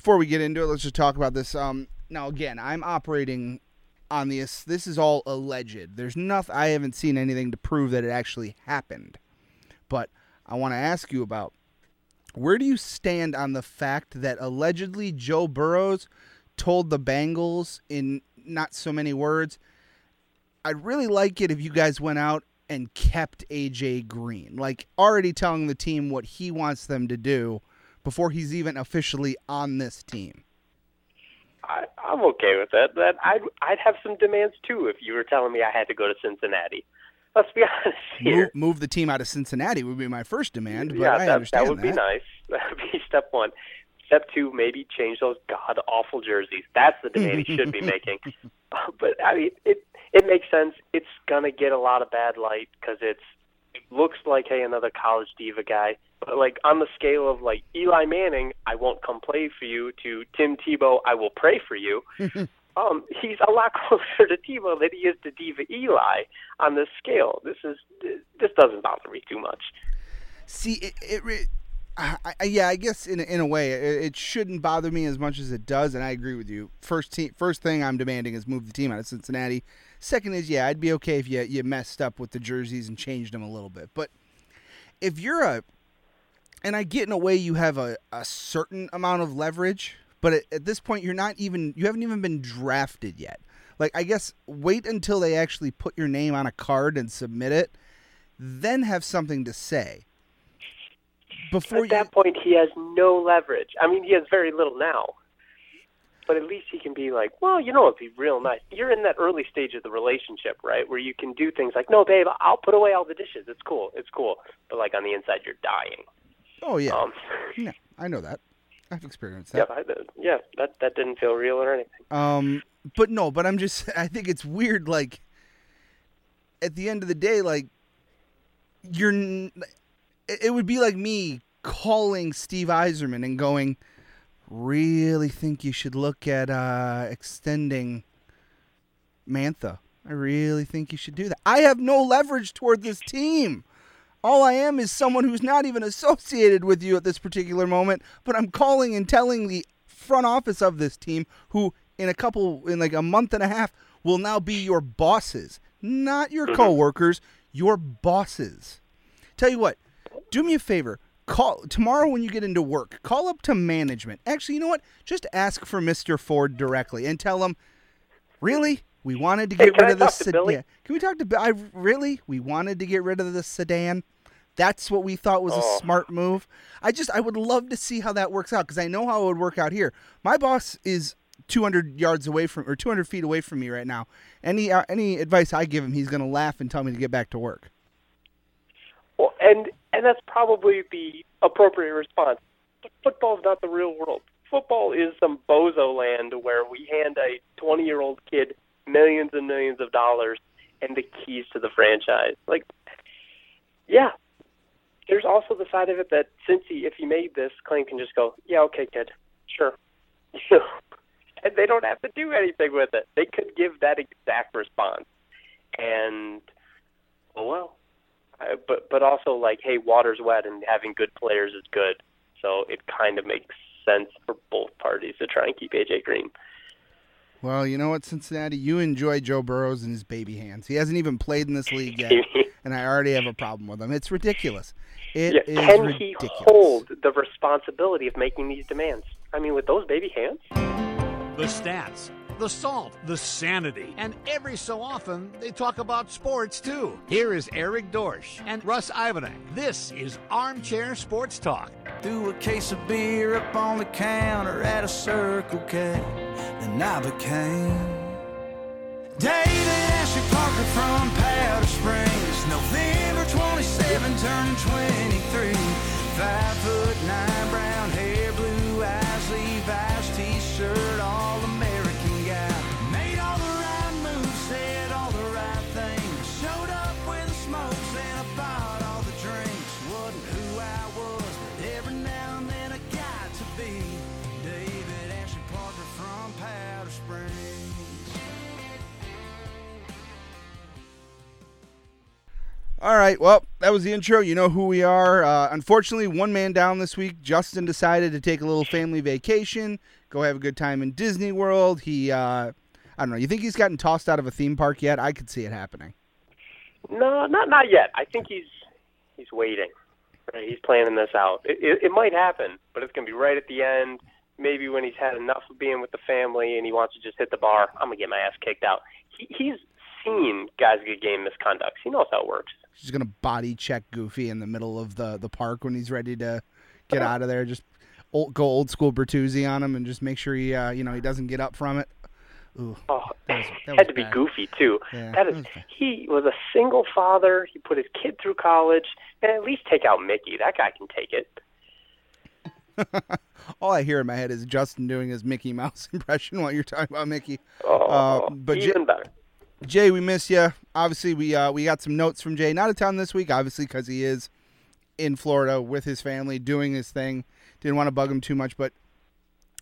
before we get into it, let's just talk about this. Um, now again, I'm operating on this. This is all alleged. There's nothing. I haven't seen anything to prove that it actually happened. But I want to ask you about where do you stand on the fact that allegedly Joe Burrows told the Bengals in not so many words, I'd really like it if you guys went out and kept AJ Green. Like already telling the team what he wants them to do before he's even officially on this team. I, I'm okay with that. That I'd I'd have some demands too if you were telling me I had to go to Cincinnati. Let's be honest here. Move, move the team out of Cincinnati would be my first demand, but yeah, I that, understand that would be nice. That would be step one. Step two, maybe change those god awful jerseys. That's the demand he should be making. But I mean, it it makes sense. It's gonna get a lot of bad light because it's it looks like hey another college diva guy. But like on the scale of like Eli Manning, I won't come play for you. To Tim Tebow, I will pray for you. um, he's a lot closer to Tebow than he is to Diva Eli on this scale. This is this doesn't bother me too much. See, it, it re- I, I, yeah, I guess in a, in a way it, it shouldn't bother me as much as it does, and I agree with you. First team, first thing I'm demanding is move the team out of Cincinnati. Second is yeah, I'd be okay if you you messed up with the jerseys and changed them a little bit. But if you're a, and I get in a way you have a, a certain amount of leverage, but at, at this point you're not even you haven't even been drafted yet. Like I guess wait until they actually put your name on a card and submit it, then have something to say before At that you, point, he has no leverage. I mean, he has very little now. But at least he can be like, well, you know, it'd be real nice. You're in that early stage of the relationship, right, where you can do things like, no, babe, I'll put away all the dishes. It's cool. It's cool. But like on the inside, you're dying. oh yeah, Um, yeah, I know that. I've experienced yeah, that. I, yeah, that that didn't feel real or anything. Um, but no, but I'm just I think it's weird. Like at the end of the day, like you're, it would be like me calling Steve Yzerman and going, really think you should look at uh, extending Mantha. I really think you should do that. I have no leverage toward this team. All I am is someone who's not even associated with you at this particular moment, but I'm calling and telling the front office of this team, who in a couple, in like a month and a half, will now be your bosses, not your coworkers, your bosses. Tell you what, do me a favor. Call tomorrow when you get into work. Call up to management. Actually, you know what? Just ask for Mr. Ford directly and tell him, "Really, we wanted to get can rid I of to Billy? sedan. Can we talk to? I really, we wanted to get rid of the sedan. That's what we thought was a Oh. smart move. I just, I would love to see how that works out because I know how it would work out here. My boss is 200 yards away from, or 200 feet away from me right now. Any, uh, any advice I give him, he's gonna laugh and tell me to get back to work. Well, and and that's probably the appropriate response. But football's not the real world. Football is some bozo land where we hand a 20 year old kid millions and millions of dollars and the keys to the franchise. Like, yeah. There's also the side of it that since he, if he made this claim, can just go, yeah, okay, kid, sure. and they don't have to do anything with it. They could give that exact response. And, oh well, Uh, but but also like, hey, water's wet, and having good players is good. So it kind of makes sense for both parties to try and keep AJ Green. Well, you know what, Cincinnati, you enjoy Joe Burrows and his baby hands. He hasn't even played in this league yet, and I already have a problem with him. It's ridiculous. It yeah, is can ridiculous. he hold the responsibility of making these demands? I mean, with those baby hands. The stats, the salt, the sanity, and every so often they talk about sports too. Here is Eric Dorsch and Russ Ivanek. This is Armchair Sports Talk. Threw a case of beer up on the counter at a Circle K. Then I became David Ashley Parker from Powder Springs. November 27, turning 23. Five foot nine, All right. Well, that was the intro. You know who we are. Uh, unfortunately, one man down this week. Justin decided to take a little family vacation, go have a good time in Disney World. He, uh, I don't know. You think he's gotten tossed out of a theme park yet? I could see it happening. No, not not yet. I think he's he's waiting. Right? He's planning this out. It, it, it might happen, but it's going to be right at the end. Maybe when he's had enough of being with the family and he wants to just hit the bar. I'm gonna get my ass kicked out. He, he's seen guys get game misconducts. He knows how it works. He's gonna body check Goofy in the middle of the the park when he's ready to get out of there. Just old, go old school Bertuzzi on him and just make sure he, uh, you know, he doesn't get up from it. Ooh, Oh, that was, that had to be goofy too. Yeah, that that is, was he was a single father. He put his kid through college, and at least take out Mickey. That guy can take it. All I hear in my head is Justin doing his Mickey Mouse impression while you're talking about Mickey. Oh, Uh, but J- even better. Jay, we miss you. Obviously, we uh, we got some notes from Jay. Not a town this week, obviously, because he is in Florida with his family doing his thing. Didn't want to bug him too much, but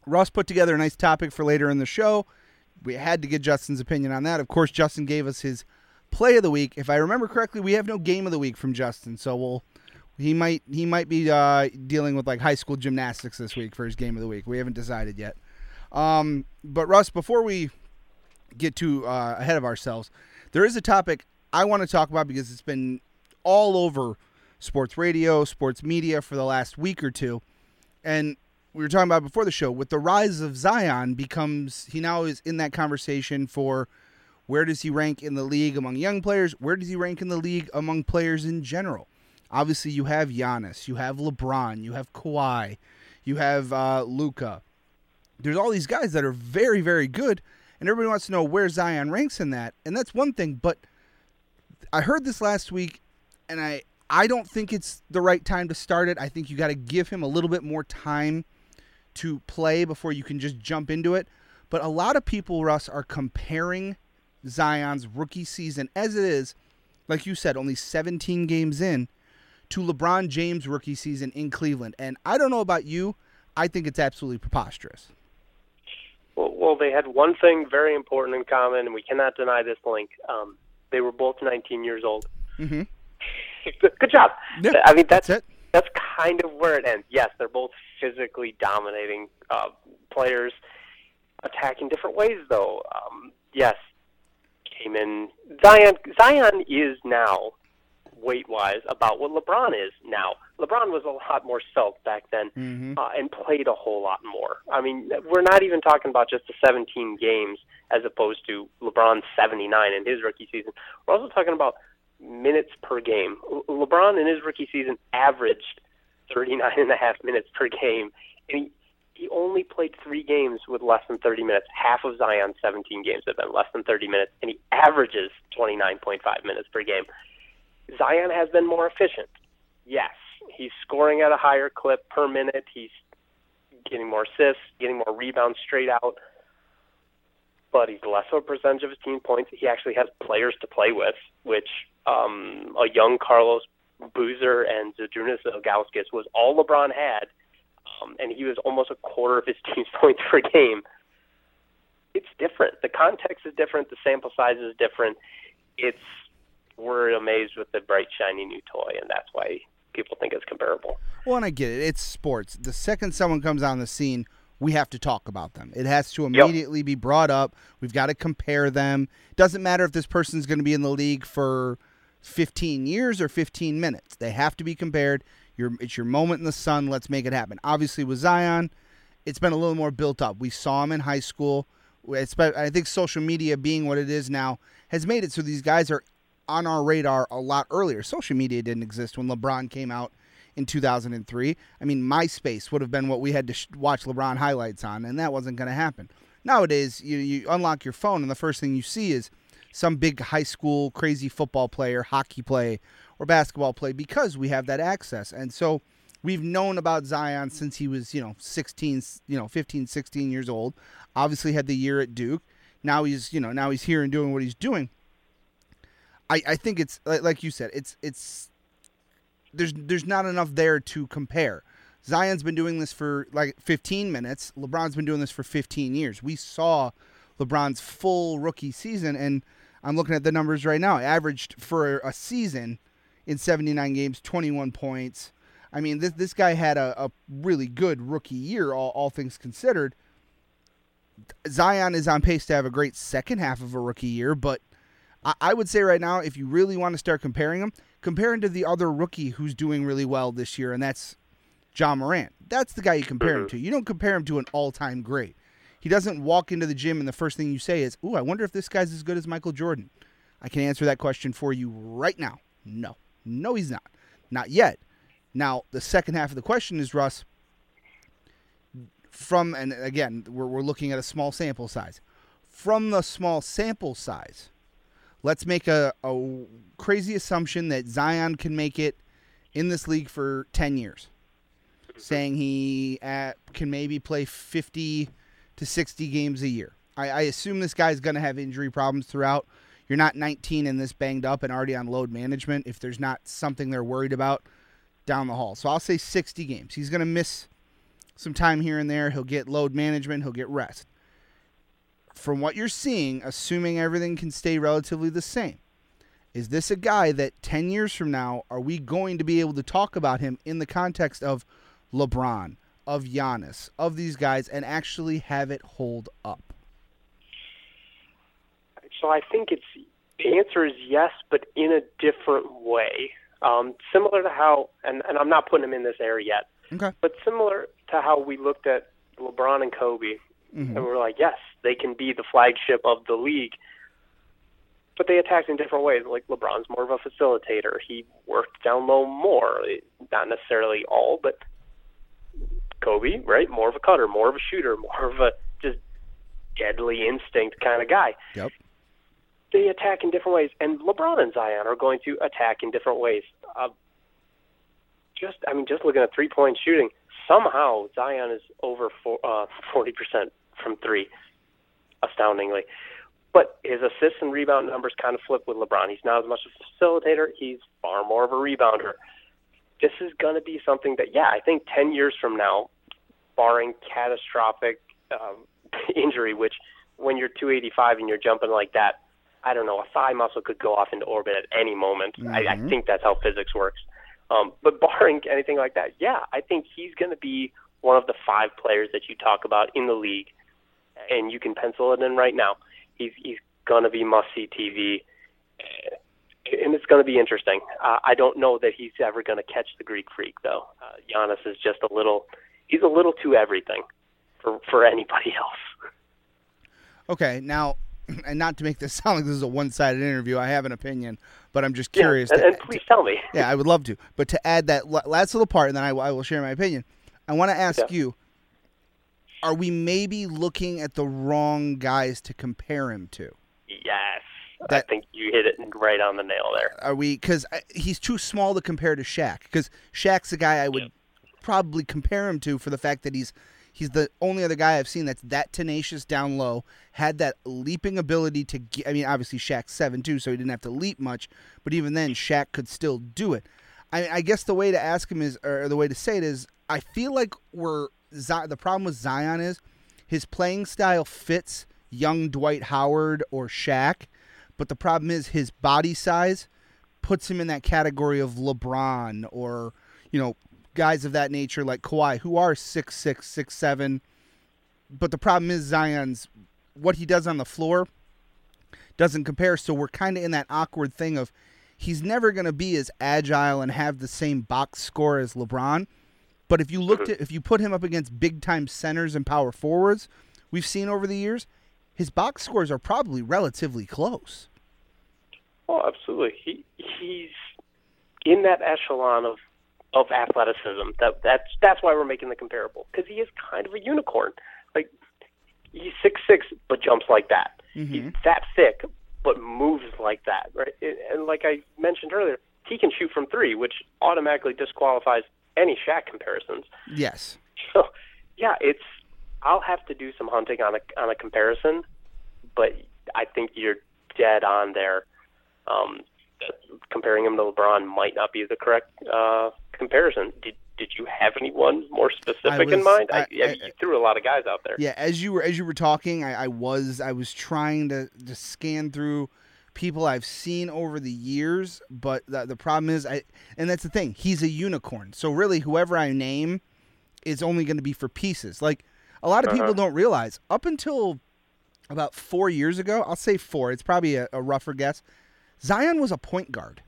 Russ put together a nice topic for later in the show. We had to get Justin's opinion on that. Of course, Justin gave us his play of the week. If I remember correctly, we have no game of the week from Justin, so we'll he might he might be uh, dealing with like high school gymnastics this week for his game of the week. We haven't decided yet. Um, but Russ, before we get too uh, ahead of ourselves, there is a topic I want to talk about because it's been all over sports radio, sports media for the last week or two, and we were talking about before the show with the rise of Zion becomes he now is in that conversation for where does he rank in the league among young players? Where does he rank in the league among players in general? Obviously, you have Giannis, you have LeBron, you have Kawhi, you have uh, Luka. There's all these guys that are very, very good, and everybody wants to know where Zion ranks in that, and that's one thing. But I heard this last week, and I I don't think it's the right time to start it. I think you got to give him a little bit more time to play before you can just jump into it. But a lot of people, Russ, are comparing Zion's rookie season as it is, like you said, only 17 games in, to LeBron James' rookie season in Cleveland. And I don't know about you, I think it's absolutely preposterous. Well, they had one thing very important in common, and we cannot deny this link. Um, they were both 19 years old. Mm-hmm. Good, good job. Yeah, I mean, that's that's it. that's kind of where it ends. Yes, they're both physically dominating uh, players, attacking different ways, though. Um, yes, came in. Zion Zion is now weight wise about what LeBron is now. LeBron was a lot more svelte back then Mhm. uh, and played a whole lot more. I mean, we're not even talking about just the 17 games as opposed to LeBron's 79 in his rookie season. We're also talking about minutes per game. Le- LeBron in his rookie season averaged 39 and a half minutes per game, and he he only played three games with less than 30 minutes. Half of Zion's 17 games have been less than 30 minutes, and he averages 29.5 minutes per game. Zion has been more efficient. Yes, he's scoring at a higher clip per minute. He's getting more assists, getting more rebounds straight out. But he's less of a percentage of his team points. He actually has players to play with, which um, a young Carlos Boozer and Zydrunas Ilgauskas was all LeBron had, um, and he was almost a quarter of his team's points per game. It's different. The context is different. The sample size is different. It's we're amazed with the bright shiny new toy, and that's why people think it's comparable. Well, and I get it. It's sports. The second someone comes on the scene, we have to talk about them. It has to immediately be brought up. We've got to compare them. Doesn't matter if this person's going to be in the league for 15 years or 15 minutes. They have to be compared. Your it's your moment in the sun. Let's make it happen. Obviously, with Zion, it's been a little more built up. We saw him in high school. It's I think social media being what it is now has made it so these guys are on our radar a lot earlier. Social media didn't exist when LeBron came out in 2003. I mean, MySpace would have been what we had to sh- watch LeBron highlights on, and that wasn't going to happen. Nowadays, you, you unlock your phone, and the first thing you see is some big high school crazy football player, hockey play, or basketball play because we have that access. And so we've known about Zion since he was, you know, 16, you know, 15, 16 years old. Obviously had the year at Duke. Now he's, you know, now he's here and doing what he's doing. I, I think it's like, you said, it's it's there's there's not enough there to compare. Zion's been doing this for like 15 minutes. LeBron's been doing this for 15 years. We saw LeBron's full rookie season, and I'm looking at the numbers right now. Averaged for a season, in 79 games, 21 points. I mean, this this guy had a, a really good rookie year, all, all things considered. Zion is on pace to have a great second half of a rookie year, but I, I would say right now, if you really want to start comparing him, compare him to the other rookie who's doing really well this year, and that's Ja Morant. That's the guy you compare him mm-hmm. to. You don't compare him to an all time great. He doesn't walk into the gym and the first thing you say is, Ooh, I wonder if this guy's as good as Michael Jordan. I can answer that question for you right now. No. No, he's not. Not yet. Now, the second half of the question is, Russ, from, and again, we're, we're looking at a small sample size. From the small sample size, let's make a, a crazy assumption that Zion can make it in this league for 10 years, saying he uh, can maybe play 50 to 60 games a year. I, I assume this guy's going to have injury problems throughout. You're not 19 and this banged up and already on load management if there's not something they're worried about down the hall. So I'll say 60 games. He's going to miss some time here and there. He'll get load management, he'll get rest. From what you're seeing, assuming everything can stay relatively the same, is this a guy that 10 years from now, are we going to be able to talk about him in the context of LeBron, of Giannis, of these guys, and actually have it hold up? So I think it's the answer is yes, but in a different way. Um, similar to how, and, and I'm not putting him in this area yet, Okay. but similar to how we looked at LeBron and Kobe, Mm-hmm. and we're like, yes, they can be the flagship of the league, but they attacked in different ways. Like LeBron's more of a facilitator; he worked down low more, not necessarily all, but Kobe, right, more of a cutter, more of a shooter, more of a just deadly instinct kind of guy Yep. they attack in different ways, and LeBron and Zion are going to attack in different ways. Uh, just, I mean, just looking at three-point shooting, somehow Zion is over uh, 40% from three, astoundingly. But his assists and rebound numbers kind of flip with LeBron. He's not as much a facilitator; he's far more of a rebounder. This is going to be something that, yeah, I think 10 years from now, barring catastrophic um, injury, which when you're 285 and you're jumping like that, I don't know, a thigh muscle could go off into orbit at any moment. I, I think that's how physics works. Um, but barring anything like that, yeah, I think he's going to be one of the five players that you talk about in the league, and you can pencil it in right now. He's he's going to be must see TV, and it's going to be interesting. Uh, I don't know that he's ever going to catch the Greek freak though. Uh, Giannis is just a little, he's a little too everything for for anybody else. Okay. Now, and not to make this sound like this is a one-sided interview, I have an opinion, but I'm just Yeah, curious. and, to- and please tell me. yeah, I would love to. But to add that last little part, and then I, will- I will share my opinion. I want to ask Yeah. you: Are we maybe looking at the wrong guys to compare him to? Yes, I think you hit it right on the nail there. Are we? Because he's too small to compare to Shaq. Because Shaq's the guy I would probably compare him to for the fact that he's he's the only other guy I've seen that's that tenacious down low, had that leaping ability to. Get, I mean, obviously Shaq's seven two, so he didn't have to leap much, but even then, Shaq could still do it. I, I guess the way to ask him is, or the way to say it is, I feel like we're the problem with Zion is his playing style fits young Dwight Howard or Shaq, but the problem is his body size puts him in that category of LeBron or you know guys of that nature like Kawhi who are six six six seven. But the problem is Zion's what he does on the floor doesn't compare. So we're kind of in that awkward thing of he's never going to be as agile and have the same box score as LeBron. But if you looked mm-hmm. at if you put him up against big time centers and power forwards, we've seen over the years, his box scores are probably relatively close. Oh, absolutely. He he's in that echelon of of athleticism. That that's that's why we're making the comparable because he is kind of a unicorn. Like he's six six but jumps like that. He's that thick but moves like that. Right. And- And like I mentioned earlier, he can shoot from three, which automatically disqualifies any Shaq comparisons. Yes. So yeah, it's I'll have to do some hunting on a on a comparison, but I think you're dead on there. Um, comparing him to LeBron might not be the correct uh, comparison. Did did you have anyone more specific in mind? I- I, I, you threw a lot of guys out there. Yeah, as you were as you were talking, I, I was I was trying to, to scan through people I've seen over the years, but the, the problem is I and that's the thing. He's a unicorn. So really whoever I name is only going to be for pieces. Like a lot of people uh-huh. don't realize up until about 4 years ago, I'll say 4, it's probably a, a rougher guess. Zion was a point guard.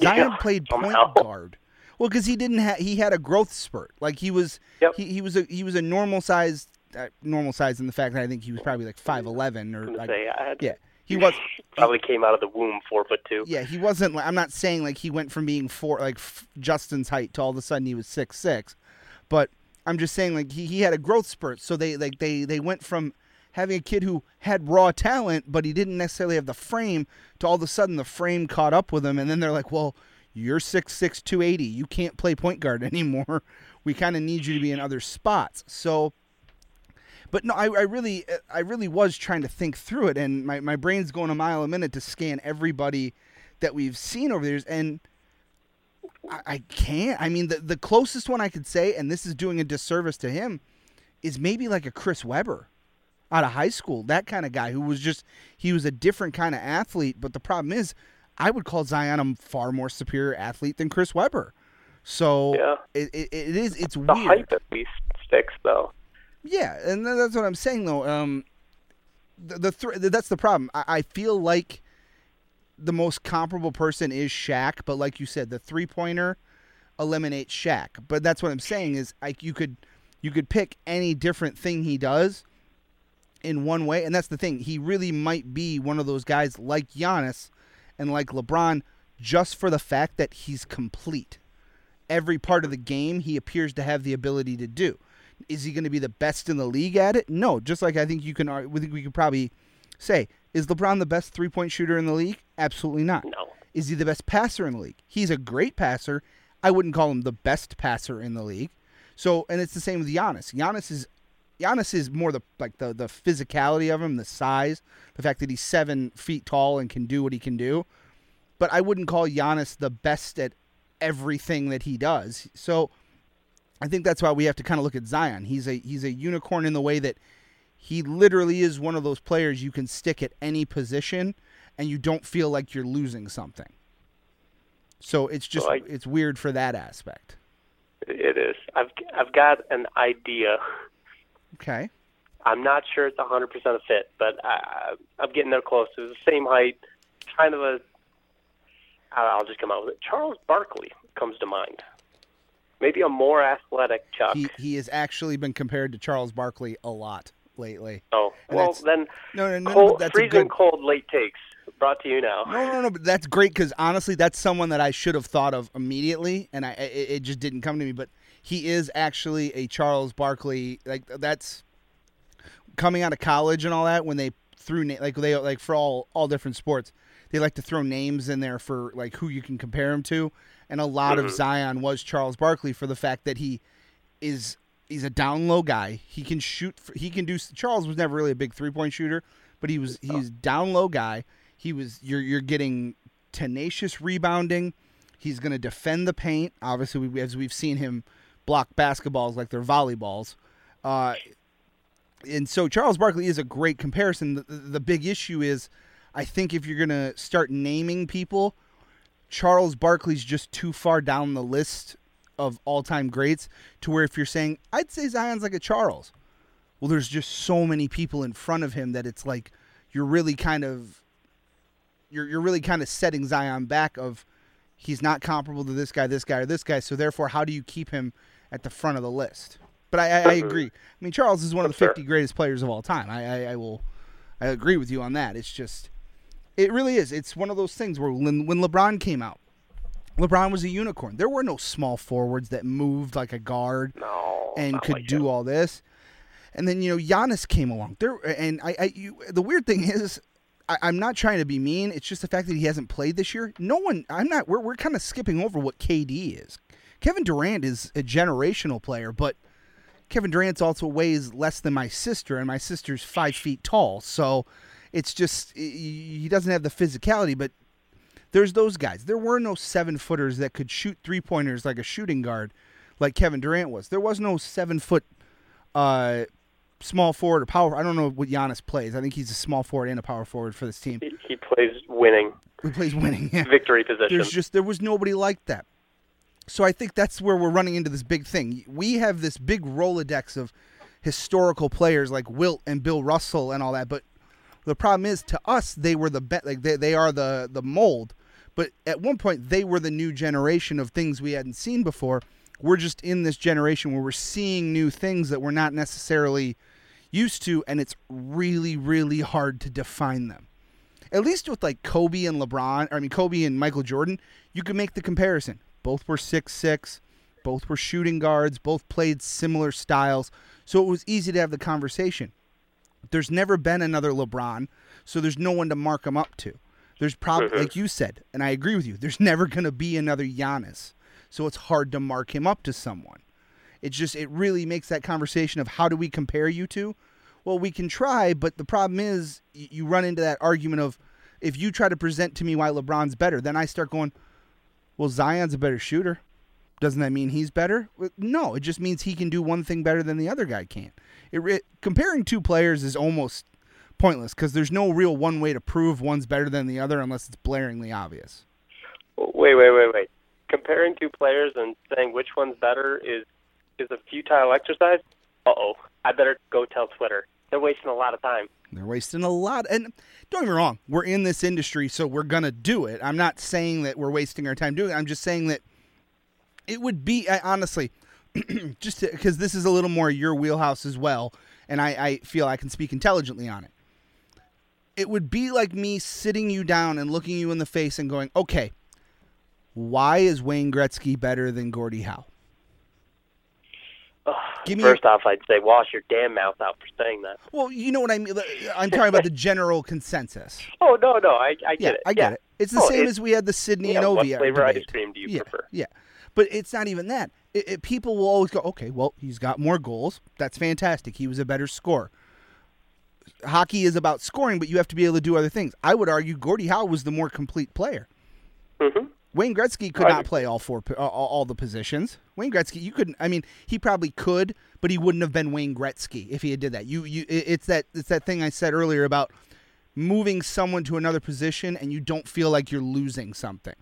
Zion Yeah, played point guard. Well, because he didn't have he had a growth spurt. Like he was Yep. he, he was a he was a normal sized uh, normal size in the fact that I think he was probably like five eleven or like, say had, yeah he was probably came out of the womb four foot two. yeah he wasn't like I'm not saying like he went from being four like f- Justin's height to all of a sudden he was six six, but I'm just saying like he, he had a growth spurt. So they like they they went from having a kid who had raw talent but he didn't necessarily have the frame to all of a sudden the frame caught up with him and then they're like well you're 6'6", 280. You can't play point guard anymore. We kind of need you to be in other spots. So, but no, I, I really, I really was trying to think through it, and my, my brain's going a mile a minute to scan everybody that we've seen over the years, and I, I can't. I mean, the the closest one I could say, and this is doing a disservice to him, is maybe like a Chris Webber out of high school, that kind of guy who was just he was a different kind of athlete. But the problem is, I would call Zion a far more superior athlete than Chris Webber. So Yeah. it, it, it is it's The weird. hype at least sticks though. Yeah, and that's what I'm saying though. Um, the, the thr that's the problem. I, I feel like the most comparable person is Shaq, but like you said, the three pointer eliminates Shaq. But that's what I'm saying is like you could you could pick any different thing he does in one way, and that's the thing. He really might be one of those guys like Giannis and like LeBron, just for the fact that he's complete. Every part of the game he appears to have the ability to do. Is he going to be the best in the league at it? No. Just like I think you can, we think we could probably say, is LeBron the best three point shooter in the league? Absolutely not. No. Is he the best passer in the league? He's a great passer. I wouldn't call him the best passer in the league. So, and it's the same with Giannis. Giannis is Giannis is more the like the the physicality of him, the size, the fact that he's seven feet tall and can do what he can do. But I wouldn't call Giannis the best at everything that he does. So, I think that's why we have to kind of look at Zion. He's a he's a unicorn in the way that he literally is one of those players you can stick at any position and you don't feel like you're losing something. So it's just So I- it's weird for that aspect. It is. I've I've got an idea. Okay. I'm not sure it's 100% a fit, but I, I'm getting there close. It's the same height, kind of a. I'll just come out with it. Charles Barkley comes to mind. Maybe a more athletic Chuck. He he has actually been compared to Charles Barkley a lot lately. oh, and well then, No, no, no, cold, that's a freezing good. cold late takes brought to you now. No, no, no, but that's great because honestly, that's someone that I should have thought of immediately, and I it, it just didn't come to me. But he is actually a Charles Barkley. Like that's coming out of college and all that. When they threw na- like they like for all all different sports, they like to throw names in there for like who you can compare him to, and a lot of mm-hmm. Zion was Charles Barkley for the fact that he is he's a down low guy. He can shoot. He can do. Charles was never really a big three point shooter, but he was he's oh. down low guy. He was you're you're getting tenacious rebounding. He's going to defend the paint. Obviously, we, as we've seen him block basketballs like they're volleyballs. Uh, and so Charles Barkley is a great comparison. The, the, big issue is, I think if you're going to start naming people, Charles Barkley's just too far down the list of all-time greats to where if you're saying I'd say Zion's like a Charles, well, there's just so many people in front of him that it's like you're really kind of you're you're really kind of setting Zion back of he's not comparable to this guy, this guy, or this guy. So therefore, how do you keep him at the front of the list? But I, I, I agree. I mean, Charles is one of the That's fair. 50 greatest players of all time. I, I, I will, I agree with you on that. It's just, it really is. It's one of those things where when, when LeBron came out, LeBron was a unicorn. There were no small forwards that moved like a guard No, and could like do him. all this. And then you know Giannis came along there, and I, I you, the weird thing is, I, I'm not trying to be mean. It's just the fact that he hasn't played this year. No one, I'm not. We're we're kind of skipping over what KD is. Kevin Durant is a generational player, but Kevin Durant also weighs less than my sister, and my sister's five feet tall. So it's just he he doesn't have the physicality, but there's those guys. There were no seven footers that could shoot three pointers like a shooting guard, like Kevin Durant was. There was no seven foot uh, small forward or power. I don't know what Giannis plays. I think he's a small forward and a power forward for this team. He, He plays winning, He plays winning? Yeah. victory position. There's just there was nobody like that. So I think that's where we're running into this big thing. We have this big Rolodex of historical players like Wilt and Bill Russell and all that, but the problem is to us they were the be- like they, they are the the mold. But at one point they were the new generation of things we hadn't seen before. We're just in this generation where we're seeing new things that we're not necessarily used to and it's really really hard to define them at least with like Kobe and LeBron, I mean Kobe and Michael Jordan, you can make the comparison. Both were six six, both were shooting guards, both played similar styles, so it was easy to have the conversation. There's never been another LeBron, so there's no one to mark him up to. There's probably, mm-hmm. like you said, and I agree with you. There's never going to be another Giannis, so it's hard to mark him up to someone. It just it really makes that conversation of how do we compare you to? Well, we can try, but the problem is you run into that argument of if you try to present to me why LeBron's better, then I start going, well, Zion's a better shooter. Doesn't that mean he's better? No, it just means he can do one thing better than the other guy can. It, re- comparing two players is almost pointless because there's no real one way to prove one's better than the other unless it's blaringly obvious. Wait, wait, wait, wait. Comparing two players and saying which one's better is is a futile exercise. Uh oh. I better go tell Twitter. They're wasting a lot of time. They're wasting a lot. And don't get me wrong, we're in this industry, so we're going to do it. I'm not saying that we're wasting our time doing it. I'm just saying that it would be, I, honestly, just because this is a little more your wheelhouse as well, and I, I feel I can speak intelligently on it. It would be like me sitting you down and looking you in the face and going, okay, why is Wayne Gretzky better than Gordie Howe? Give me First off, I'd say wash your damn mouth out for saying that. Well, you know what I mean. I'm talking about the general consensus. Oh no, no, I, I get yeah, it. I get yeah. it. It's the Oh, same it- as we had the Sidney yeah, and what Ovi flavor ice debate. cream do you yeah, prefer? Yeah, but it's not even that. It, it- people will always go, okay, well, he's got more goals. That's fantastic. He was a better scorer. Hockey is about scoring, but you have to be able to do other things. I would argue Gordie Howe was the more complete player. Mhm. Wayne Gretzky could I not play all four, uh, all, all the positions. Wayne Gretzky, you couldn't. I mean, he probably could, but he wouldn't have been Wayne Gretzky if he had did that. You, you, it's that, it's that thing I said earlier about moving someone to another position and you don't feel like you're losing something.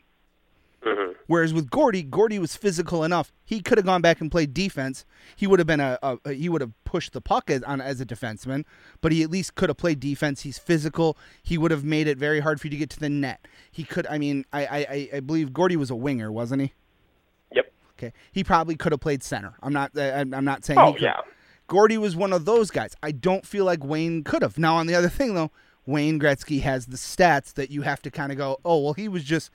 Whereas with Gordie, Gordie was physical enough. He could have gone back and played defense. He would have been a, a, he would have pushed the puck as, on as a defenseman, but he at least could have played defense. He's physical. He would have made it very hard for you to get to the net. He could. I mean, I I, I- believe Gordie was a winger, wasn't he? Yep. Okay. He probably could have played center. I'm not. I'm not saying. Oh he yeah. Gordie was one of those guys. I don't feel like Wayne could have. Now, on the other thing, though, Wayne Gretzky has the stats that you have to kind of go, oh, well, he was just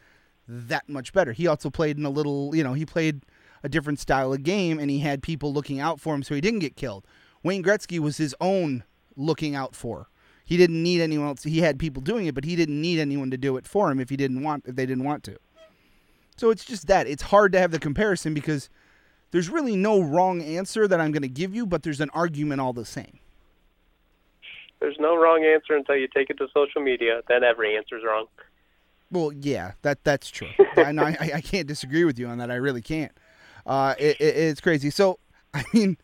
that much better. He also played in a little, you know, he played a different style of game and he had people looking out for him so he didn't get killed. Wayne Gretzky was his own looking out for. He didn't need anyone else. He had people doing it, but he didn't need anyone to do it for him if he didn't want if they didn't want to. So it's just that. It's hard to have the comparison because there's really no wrong answer that I'm going to give you, but there's an argument all the same. There's no wrong answer until you take it to social media. Then every answer's wrong. Well, yeah, that that's true. and I, I can't disagree with you on that. I really can't. Uh, it, it, it's crazy. So, I mean,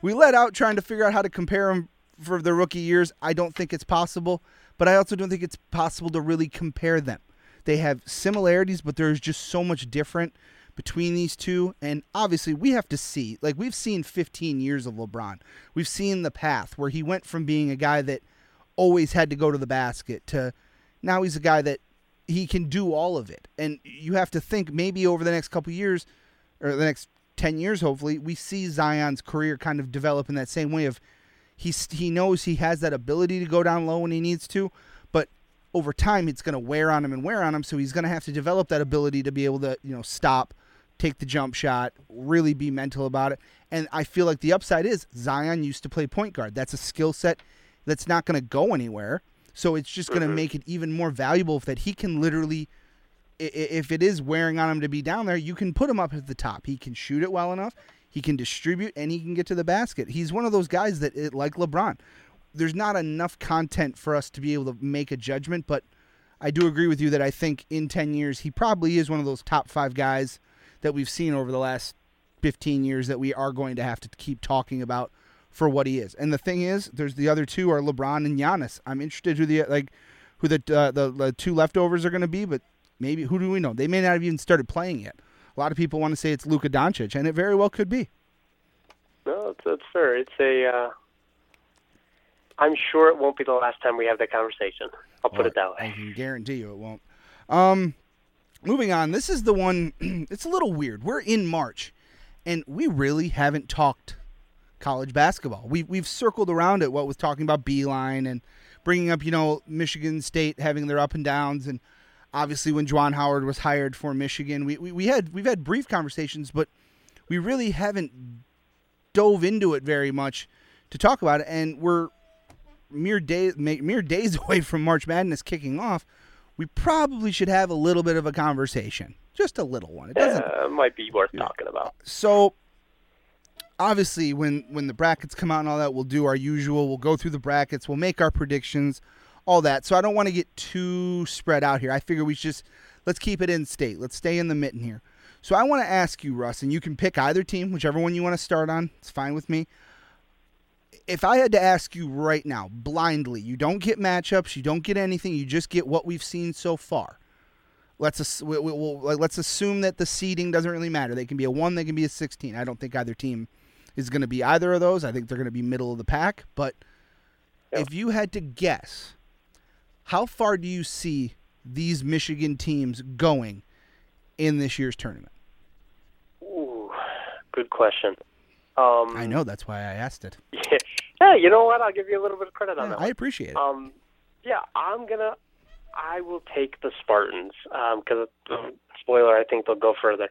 we let out trying to figure out how to compare them for the rookie years. I don't think it's possible, but I also don't think it's possible to really compare them. They have similarities, but there's just so much different between these two. And obviously, we have to see. Like we've seen 15 years of LeBron. We've seen the path where he went from being a guy that always had to go to the basket to now he's a guy that he can do all of it. And you have to think maybe over the next couple years or the next 10 years hopefully we see Zion's career kind of develop in that same way of he's he knows he has that ability to go down low when he needs to, but over time it's going to wear on him and wear on him so he's going to have to develop that ability to be able to, you know, stop, take the jump shot, really be mental about it. And I feel like the upside is Zion used to play point guard. That's a skill set that's not going to go anywhere. So it's just going to mm-hmm. make it even more valuable that he can literally, if it is wearing on him to be down there, you can put him up at the top. He can shoot it well enough. He can distribute and he can get to the basket. He's one of those guys that, it, like LeBron, there's not enough content for us to be able to make a judgment. But I do agree with you that I think in 10 years, he probably is one of those top five guys that we've seen over the last 15 years that we are going to have to keep talking about for what he is. And the thing is, there's the other two are LeBron and Giannis. I'm interested who the like who the uh, the, the two leftovers are going to be, but maybe who do we know? They may not have even started playing yet. A lot of people want to say it's Luka Doncic, and it very well could be. No, it's, it's fair. It's a. Uh, I'm sure it won't be the last time we have that conversation. I'll put it that way. I can guarantee you it won't. Um, moving on. This is the one. it's a little weird. We're in March, and we really haven't talked college basketball. We've we've circled around it. What was talking about Beilein and bringing up, you know, Michigan State having their up and downs, and obviously when Juwan Howard was hired for Michigan, we, we we had we've had brief conversations, but we really haven't dove into it very much to talk about it, and we're mere days mere days away from March Madness kicking off. We probably should have a little bit of a conversation, just a little one. It doesn't Uh, might be worth talking about. so obviously when when the brackets come out and all that we'll do our usual. We'll go through the brackets. We'll make our predictions all that. So i don't want to get too spread out here. I figure we should just let's keep it in state. Let's stay in the mitten here. So i want to ask you russ and you can pick either team whichever one you want to start on. It's fine with me. If i had to ask you right now blindly you don't get matchups you don't get anything you just get what we've seen so far. Let's we, we, we'll, let's assume that the seeding doesn't really matter. They can be a one, they can be a sixteen. I don't think either team is going to be either of those. I think they're going to be middle of the pack. But Yeah. if you had to guess, how far do you see these Michigan teams going in this year's tournament? Ooh, good question. Um, I know that's why I asked it. Yeah, you know what? I'll give you a little bit of credit on Yeah, that. I appreciate it. Um, yeah, I'm gonna. I will take the Spartans because, spoiler, I think they'll go further.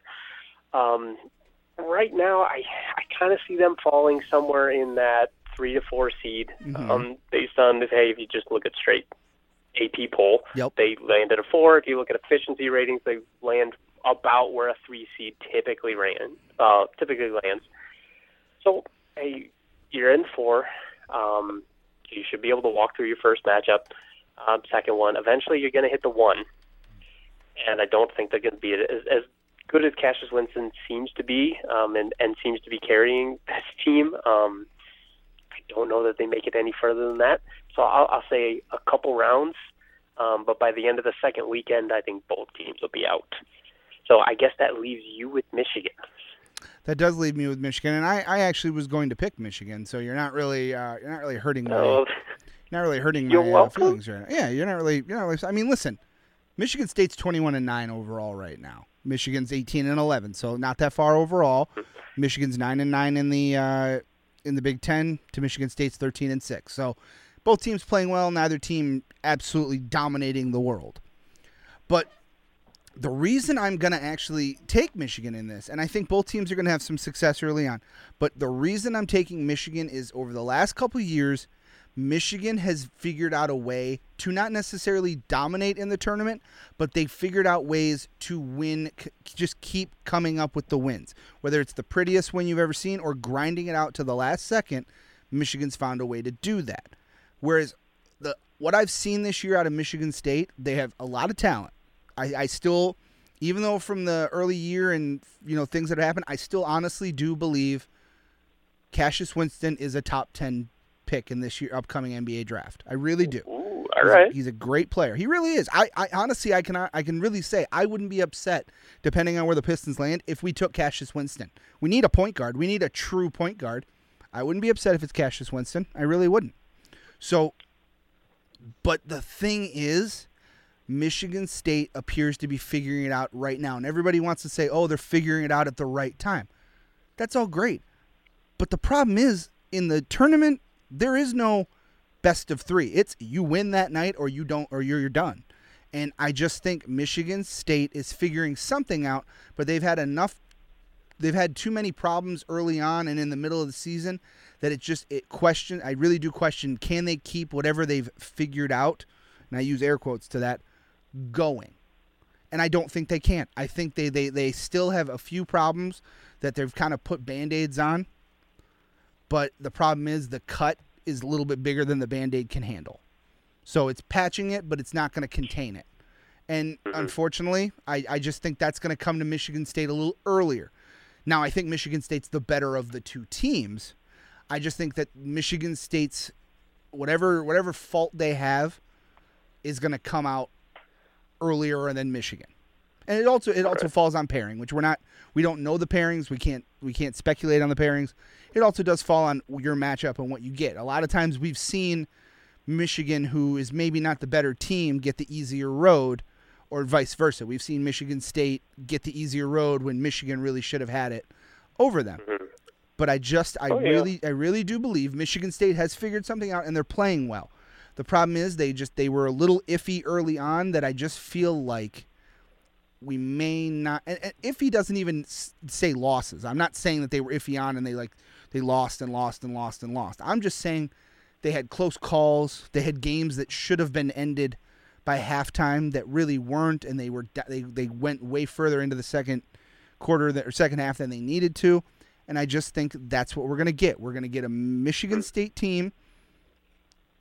Um, right now, I I kind of see them falling somewhere in that three to four seed, Mhm. um, based on if hey, if you just look at straight AP poll, Yep. they land at a four. If you look at efficiency ratings, they land about where a three seed typically ran, uh, typically lands. So, hey, you're in four. Um, you should be able to walk through your first matchup. Um, second one, eventually you're going to hit the one, and I don't think they're going to be as, as good as Cassius Winston seems to be, um, and and seems to be carrying this team. Um, I don't know that they make it any further than that. So I'll, I'll say a couple rounds, um, but by the end of the second weekend, I think both teams will be out. So I guess that leaves you with Michigan. That does leave me with Michigan, and I, I actually was going to pick Michigan. So you're not really uh, you're not really hurting my So not really hurting my uh, feelings right now. Yeah, you're not really you're not really. I mean, listen, Michigan State's 21 and nine overall right now. Michigan's 18 and 11, so not that far overall. Michigan's nine and nine in the uh, in the Big Ten to Michigan State's 13 and six. So both teams playing well. Neither team absolutely dominating the world. But the reason I'm going to actually take Michigan in this, and I think both teams are going to have some success early on, but the reason I'm taking Michigan is over the last couple years, Michigan has figured out a way to not necessarily dominate in the tournament, but they figured out ways to win, just keep coming up with the wins. Whether it's the prettiest win you've ever seen or grinding it out to the last second, Michigan's found a way to do that. Whereas the what I've seen this year out of Michigan State, they have a lot of talent. I, I still, even though from the early year and you know things that happened, I still honestly do believe Cassius Winston is a top ten pick in this year upcoming NBA draft. I really do. Ooh, all He's a- right. He's a great player. He really is. I, I honestly I can I can really say I wouldn't be upset depending on where the Pistons land if we took Cassius Winston. We need a point guard. We need a true point guard. I wouldn't be upset if it's Cassius Winston. I really wouldn't. So but the thing is Michigan State appears to be figuring it out right now and everybody wants to say, "Oh, they're figuring it out at the right time." That's all great. But the problem is in the tournament there is no best of 3. It's you win that night or you don't or you're, you're done. And I just think Michigan State is figuring something out, but they've had enough they've had too many problems early on and in the middle of the season that it just it question I really do question can they keep whatever they've figured out and I use air quotes to that going and I don't think they can. I think they, they, they still have a few problems that they've kind of put band aids on. But the problem is the cut is a little bit bigger than the band aid can handle. So it's patching it, but it's not going to contain it. And mm-hmm. unfortunately, I, I just think that's going to come to Michigan State a little earlier. Now, I think Michigan State's the better of the two teams. I just think that Michigan State's whatever whatever fault they have, is going to come out earlier than Michigan. And it also it also falls on pairing, which we're not we don't know the pairings. We can't we can't speculate on the pairings. It also does fall on your matchup and what you get. A lot of times we've seen Michigan, who is maybe not the better team, get the easier road, or vice versa. We've seen Michigan State get the easier road when Michigan really should have had it over them. Mm-hmm. But I just I Oh, yeah. really I really do believe Michigan State has figured something out and they're playing well. The problem is they just they were a little iffy early on that I just feel like we may not and, and iffy doesn't even say losses. I'm not saying that they were iffy on and they like they lost and lost and lost and lost. I'm just saying they had close calls. They had games that should have been ended by halftime that really weren't, and they were they they went way further into the second quarter that, or second half than they needed to. And I just think that's what we're gonna get. We're gonna get a Michigan State team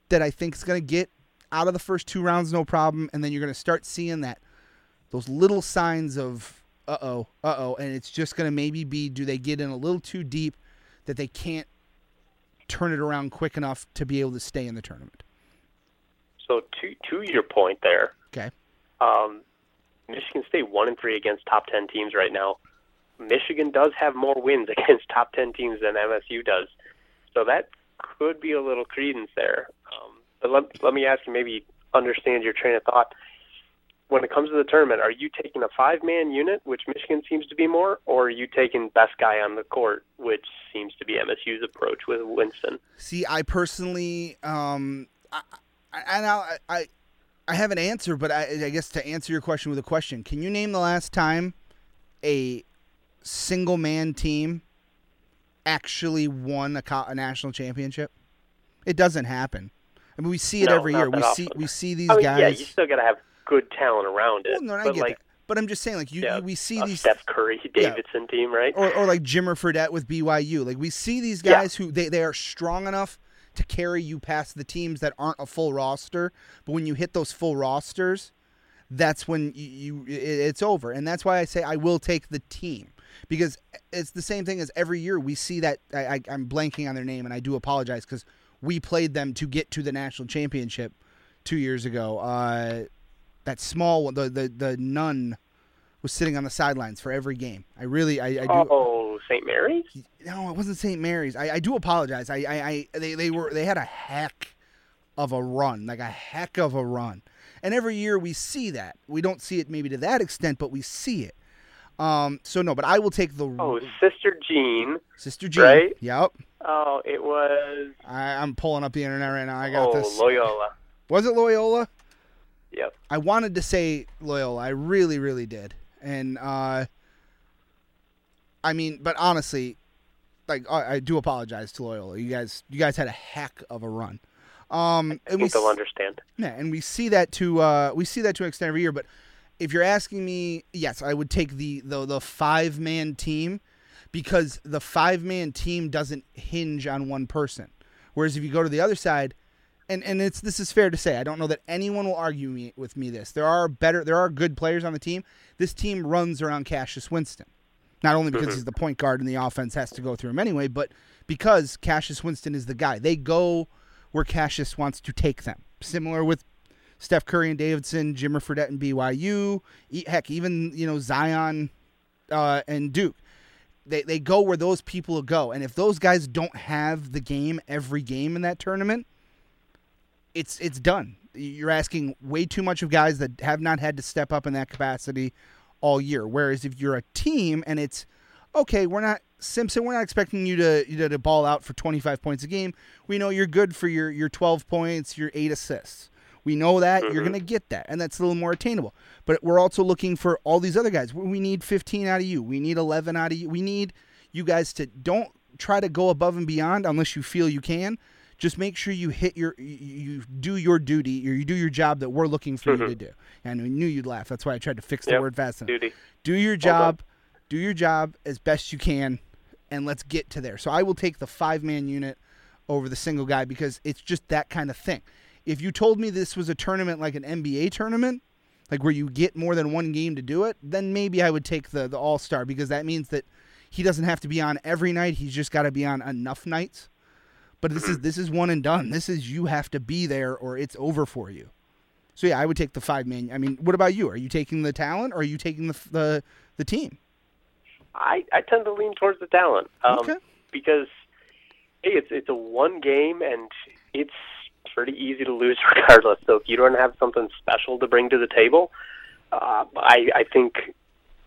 that I think is gonna get out of the first two rounds no problem, and then you're gonna start seeing that those little signs of uh oh, uh oh, and it's just gonna maybe be do they get in a little too deep that they can't turn it around quick enough to be able to stay in the tournament. So to to your point there, Okay. um, Michigan State one and three against top ten teams right now. Michigan does have more wins against top ten teams than MSU does, so that could be a little credence there. Um, but let let me ask you, maybe understand your train of thought. When it comes to the tournament, are you taking a five-man unit, which Michigan seems to be more, or are you taking best guy on the court, which seems to be MSU's approach with Winston? See, I personally, um, I, I, I, I, have an answer, but I, I guess to answer your question with a question, can you name the last time a single man team actually won a, a national championship? It doesn't happen. I mean, we see it No, every year. We see we see these I mean, guys. yeah, you still got to have good talent around it. well, no, I but get like, that. But I'm just saying, like you, yeah, you we see a these Steph Curry Davidson team, right? or, or like Jimmer Fredette with BYU. Like we see these Yeah. guys who they, they are strong enough to carry you past the teams that aren't a full roster. But when you hit those full rosters, that's when you, you it, it's over. And that's why I say I will take the team because it's the same thing as every year we see that I, I, I'm blanking on their name and I do apologize because we played them to get to the national championship two years ago. Uh, that small one, the the the nun was sitting on the sidelines for every game. I really I, I do. oh, St. Mary's? No, it wasn't St. Mary's. I, I do apologize. I, I, I they, they were they had a heck of a run, like a heck of a run. And every year we see that. We don't see it maybe to that extent, but we see it. Um. So no, but I will take the Oh, Sister Jean. Sister Jean. right? Yep. Oh, it was. I, I'm pulling up the internet right now. I got oh, this. Loyola. Was it Loyola? Yep. I wanted to say Loyola. I really, really did. And uh I mean, but honestly, like I, I do apologize to Loyola. You guys you guys had a heck of a run. Um I and we they'll understand. yeah, and we see that to uh we see that to an extent every year, but if you're asking me, yes, I would take the the, the five man team because the five man team doesn't hinge on one person. Whereas if you go to the other side, and and it's this is fair to say, I don't know that anyone will argue me, with me this. There are better there are good players on the team. This team runs around Cassius Winston. Not only because he's the point guard and the offense has to go through him anyway, but because Cassius Winston is the guy. They go where Cassius wants to take them. Similar with Steph Curry and Davidson, Jimmer Fredette and BYU, heck, even you know Zion uh, and Duke. They they go where those people go, and if those guys don't have the game every game in that tournament, it's it's done. You're asking way too much of guys that have not had to step up in that capacity all year. Whereas if you're a team and it's okay, we're not Simpson, we're not expecting you to you know, to ball out for 25 points a game. We know you're good for your your 12 points, your eight assists. We know that you're mm-hmm. going to get that, and that's a little more attainable. But we're also looking for all these other guys. We need 15 out of you. We need 11 out of you. We need you guys to don't try to go above and beyond unless you feel you can. Just make sure you hit your you, do your duty or you do your job that we're looking for you to mm-hmm. do. And I knew you'd laugh. That's why I tried to fix the Yep. word fast enough Duty. do your job, do your job as best you can, and let's get to there. So I will take the five man unit over the single guy because it's just that kind of thing. If you told me this was a tournament like an NBA tournament, like where you get more than one game to do it, then maybe I would take the the All Star because that means that he doesn't have to be on every night. He's just got to be on enough nights. But this is this is one and done. This is you have to be there or it's over for you. So yeah, I would take the five man. I mean, what about you? Are you taking the talent or are you taking the the the team? I I tend to lean towards the talent. Um, Okay. Because hey, it's it's a one game and it's pretty easy to lose regardless. So if you don't have something special to bring to the table, uh, I I think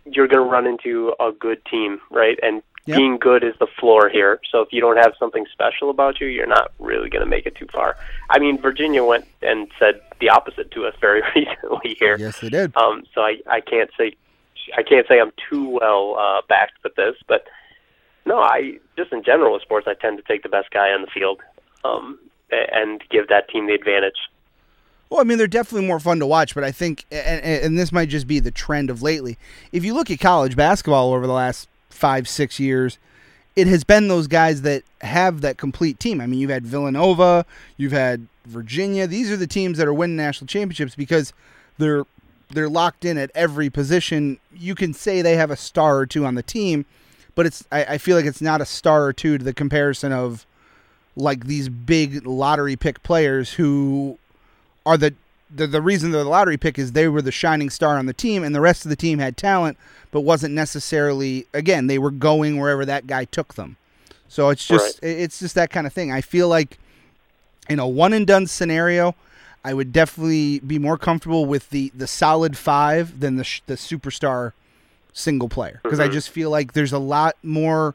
you're going to run into a good team, right? And Yep. being good is the floor here. So if you don't have something special about you, you're not really going to make it too far. I mean, Virginia went and said the opposite to us very recently here. Yes, they did. Um, so I, I can't say I can't say I'm too well uh, backed with this, but no, I just in general with sports, I tend to take the best guy on the field um, and give that team the advantage. Well, I mean, they're definitely more fun to watch, but I think, and, and this might just be the trend of lately. If you look at college basketball over the last five, six years, it has been those guys that have that complete team. I mean, you've had Villanova, you've had Virginia. These are the teams that are winning national championships because they're they're locked in at every position. You can say they have a star or two on the team, but it's I, I feel like it's not a star or two to the comparison of like these big lottery pick players who are the the, the reason they're the lottery pick is they were the shining star on the team and the rest of the team had talent but wasn't necessarily again they were going wherever that guy took them. So it's just it- it's just that kind of thing. I feel like in a one and done scenario i would definitely be more comfortable with the the solid five than the sh- the superstar single player. Because i mm-hmm. just feel like there's a lot more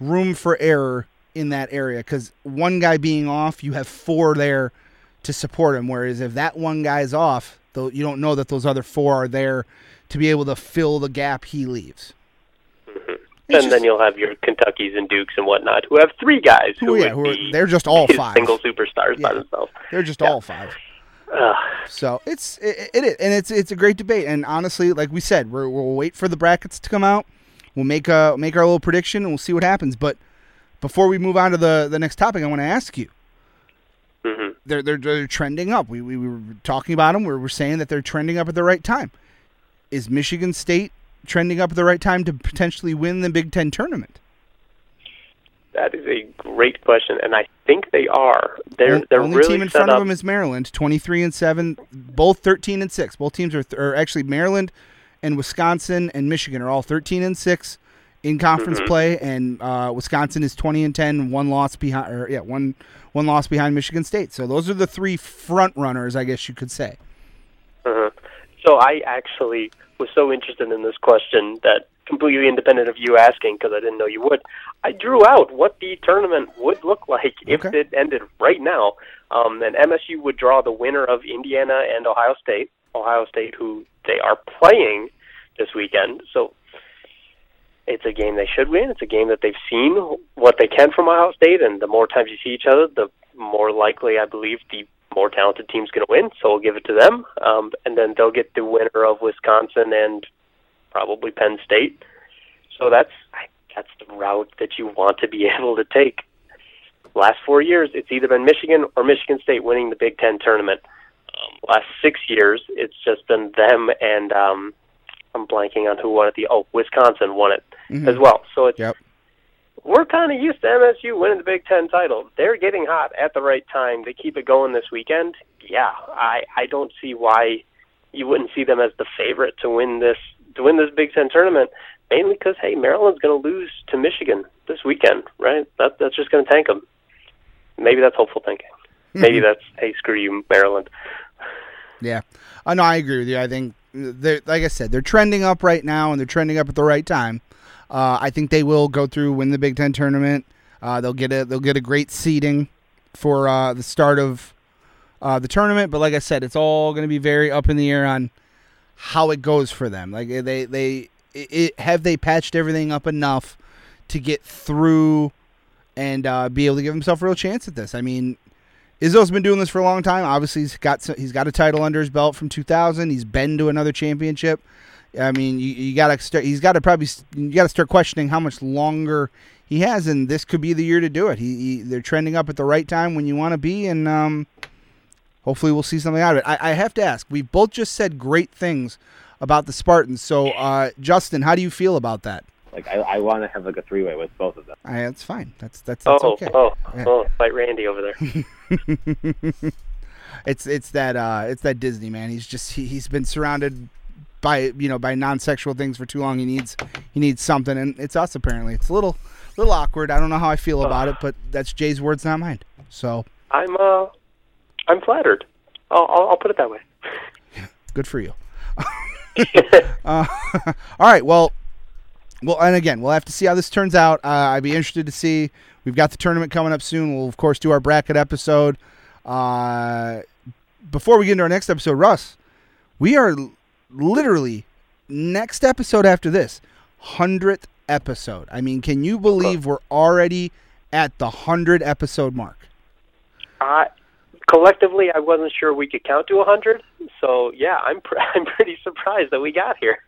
room for error in that area. Because one guy being off you have four there to support him. Whereas if that one guy's off, though you don't know that those other four are there to be able to fill the gap he leaves. It's and just- then you'll have your Kentuckies and Dukes and whatnot who have three guys who, Who- yeah, who are- they're just all five. single superstars by themselves. They're just all five. Ugh. So it's it, it is, and it's it's a great debate. And honestly, like we said, we're, we'll wait for the brackets to come out. We'll make a make our little prediction, and we'll see what happens. But before we move on to the the next topic, I want to ask you. hmm They're, they're they're trending up. We, we we were talking about them. We were saying that they're trending up at the right time. Is Michigan State trending up at the right time to potentially win the Big Ten tournament? That is a great question, and I think they are. They're they're only really team in front up. of them is Maryland, twenty three and seven, both thirteen and six. Both teams are, th- or actually Maryland and Wisconsin and Michigan are all thirteen and six in conference Mm-hmm. play, and uh, Wisconsin is twenty and ten, one loss behind, or yeah, one one loss behind Michigan State. So those are the three front runners, I guess you could say. Uh-huh. So I actually was so interested in this question that completely independent of you asking because I didn't know you would. I drew out what the tournament would look like if Okay. it ended right now. Um, and MSU would draw the winner of Indiana and Ohio State. Ohio State, who they are playing this weekend. So it's a game they should win. It's a game that they've seen what they can from Ohio State, and the more times you see each other, the more likely I believe the more talented team's going to win. So we'll give it to them, um, and then they'll get the winner of Wisconsin and probably Penn State. So that's I- that's the route that you want to be able to take. Last four years, it's either been Michigan or Michigan State winning the Big Ten tournament. Um, last six years, it's just been them and um, I'm blanking on who won it. The oh, Wisconsin won it as well. So it's Yep. We're kind of used to MSU winning the Big Ten title. They're getting hot at the right time. They keep it going this weekend. Yeah, I I don't see why you wouldn't see them as the favorite to win this to win this Big Ten tournament. Mainly because hey, Maryland's going to lose to Michigan this weekend, right? That that's just going to tank them. Maybe that's hopeful thinking. Maybe that's hey, screw you, Maryland. Yeah, uh, no, I agree with you. I think, they're, like I said, they're trending up right now, and they're trending up at the right time. Uh, I think they will go through, win the Big Ten tournament. Uh, they'll get a they'll get a great seeding for uh, the start of uh, the tournament. But like I said, it's all going to be very up in the air on how it goes for them. Like they they it, have they patched everything up enough to get through and uh, be able to give himself a real chance at this. I mean, Izzo's been doing this for a long time. Obviously, he's got he's got a title under his belt from 2000. He's been to another championship. I mean, you, you got to start. He's got to probably you got to start questioning how much longer he has, and this could be the year to do it. He, he they're trending up at the right time when you want to be, and um, hopefully we'll see something out of it. I, I have to ask. We both just said great things about the Spartans. So, uh, Justin, how do you feel about that? Like I, I want to have like a three way with both of them. I, that's fine. That's that's, that's oh, okay. oh, Yeah. oh, fight Randy over there. it's it's that uh, it's that Disney man. He's just he, he's been surrounded by you know by non-sexual things for too long. He needs he needs something, and it's us apparently. It's a little little awkward. I don't know how I feel about it, but that's Jay's words, not mine. So I'm uh, I'm flattered. I'll, I'll, I'll put it that way. good for you. uh, all right, well, well, and again, we'll have to see how this turns out. Uh, I'd be interested to see. We've got the tournament coming up soon. We'll of course do our bracket episode. Uh, before we get into our next episode, Russ, we are literally next episode after this hundredth episode. I mean, can you believe we're already at the hundred episode mark? Uh, collectively, I wasn't sure we could count to a hundred. So yeah, I'm pr- I'm pretty surprised that we got here.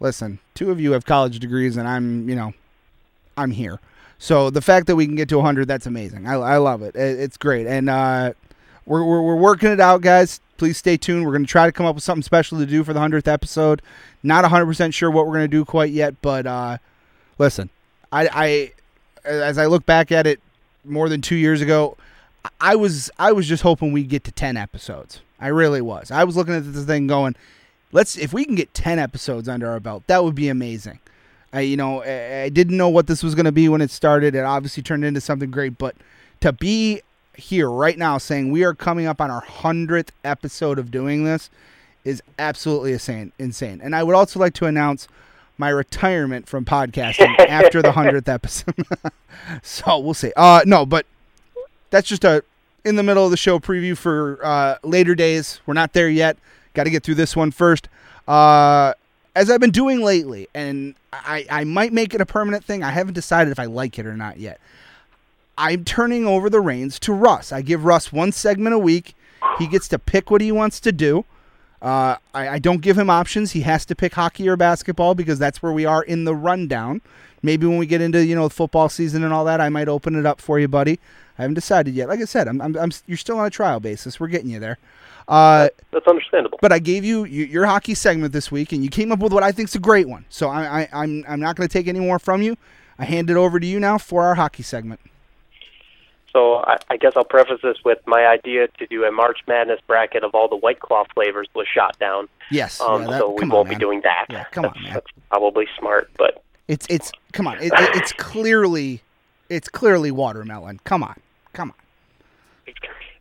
Listen, two of you have college degrees, and I'm you know, I'm here. So the fact that we can get to 100, that's amazing. I, I love it. it. It's great, and uh, we're, we're we're working it out, guys. Please stay tuned. We're going to try to come up with something special to do for the 100th episode. Not 100% sure what we're going to do quite yet, but uh, listen, I, I as I look back at it more than two years ago, I was I was just hoping we'd get to 10 episodes. I really was. I was looking at this thing going, let's if we can get 10 episodes under our belt, that would be amazing. I you know I, I didn't know what this was going to be when it started. It obviously turned into something great, but to be here right now saying we are coming up on our hundredth episode of doing this is absolutely insane. Insane. And I would also like to announce my retirement from podcasting after the hundredth episode. so we'll see. Uh, no, but that's just a in the middle of the show preview for uh, later days. We're not there yet. Got to get through this one first. Uh, as I've been doing lately, and I, I might make it a permanent thing. I haven't decided if I like it or not yet. I'm turning over the reins to Russ. I give Russ one segment a week. He gets to pick what he wants to do. Uh, I, I, don't give him options. He has to pick hockey or basketball because that's where we are in the rundown. Maybe when we get into you know football season and all that, I might open it up for you, buddy. I haven't decided yet. Like I said, I'm, I'm, I'm you're still on a trial basis. We're getting you there. Uh, That's understandable. But I gave you, you, your hockey segment this week, and you came up with what I think is a great one. So I, I, I'm I'm not going to take any more from you. I hand it over to you now for our hockey segment. So I, I guess I'll preface this with my idea to do a March Madness bracket of all the White Claw flavors was shot down. Yes. Um, yeah, that, so we won't on, be doing that. Yeah, come that's, on, man. That's probably smart, but it's it's come on. It, it, it's clearly it's clearly watermelon. Come on, come on.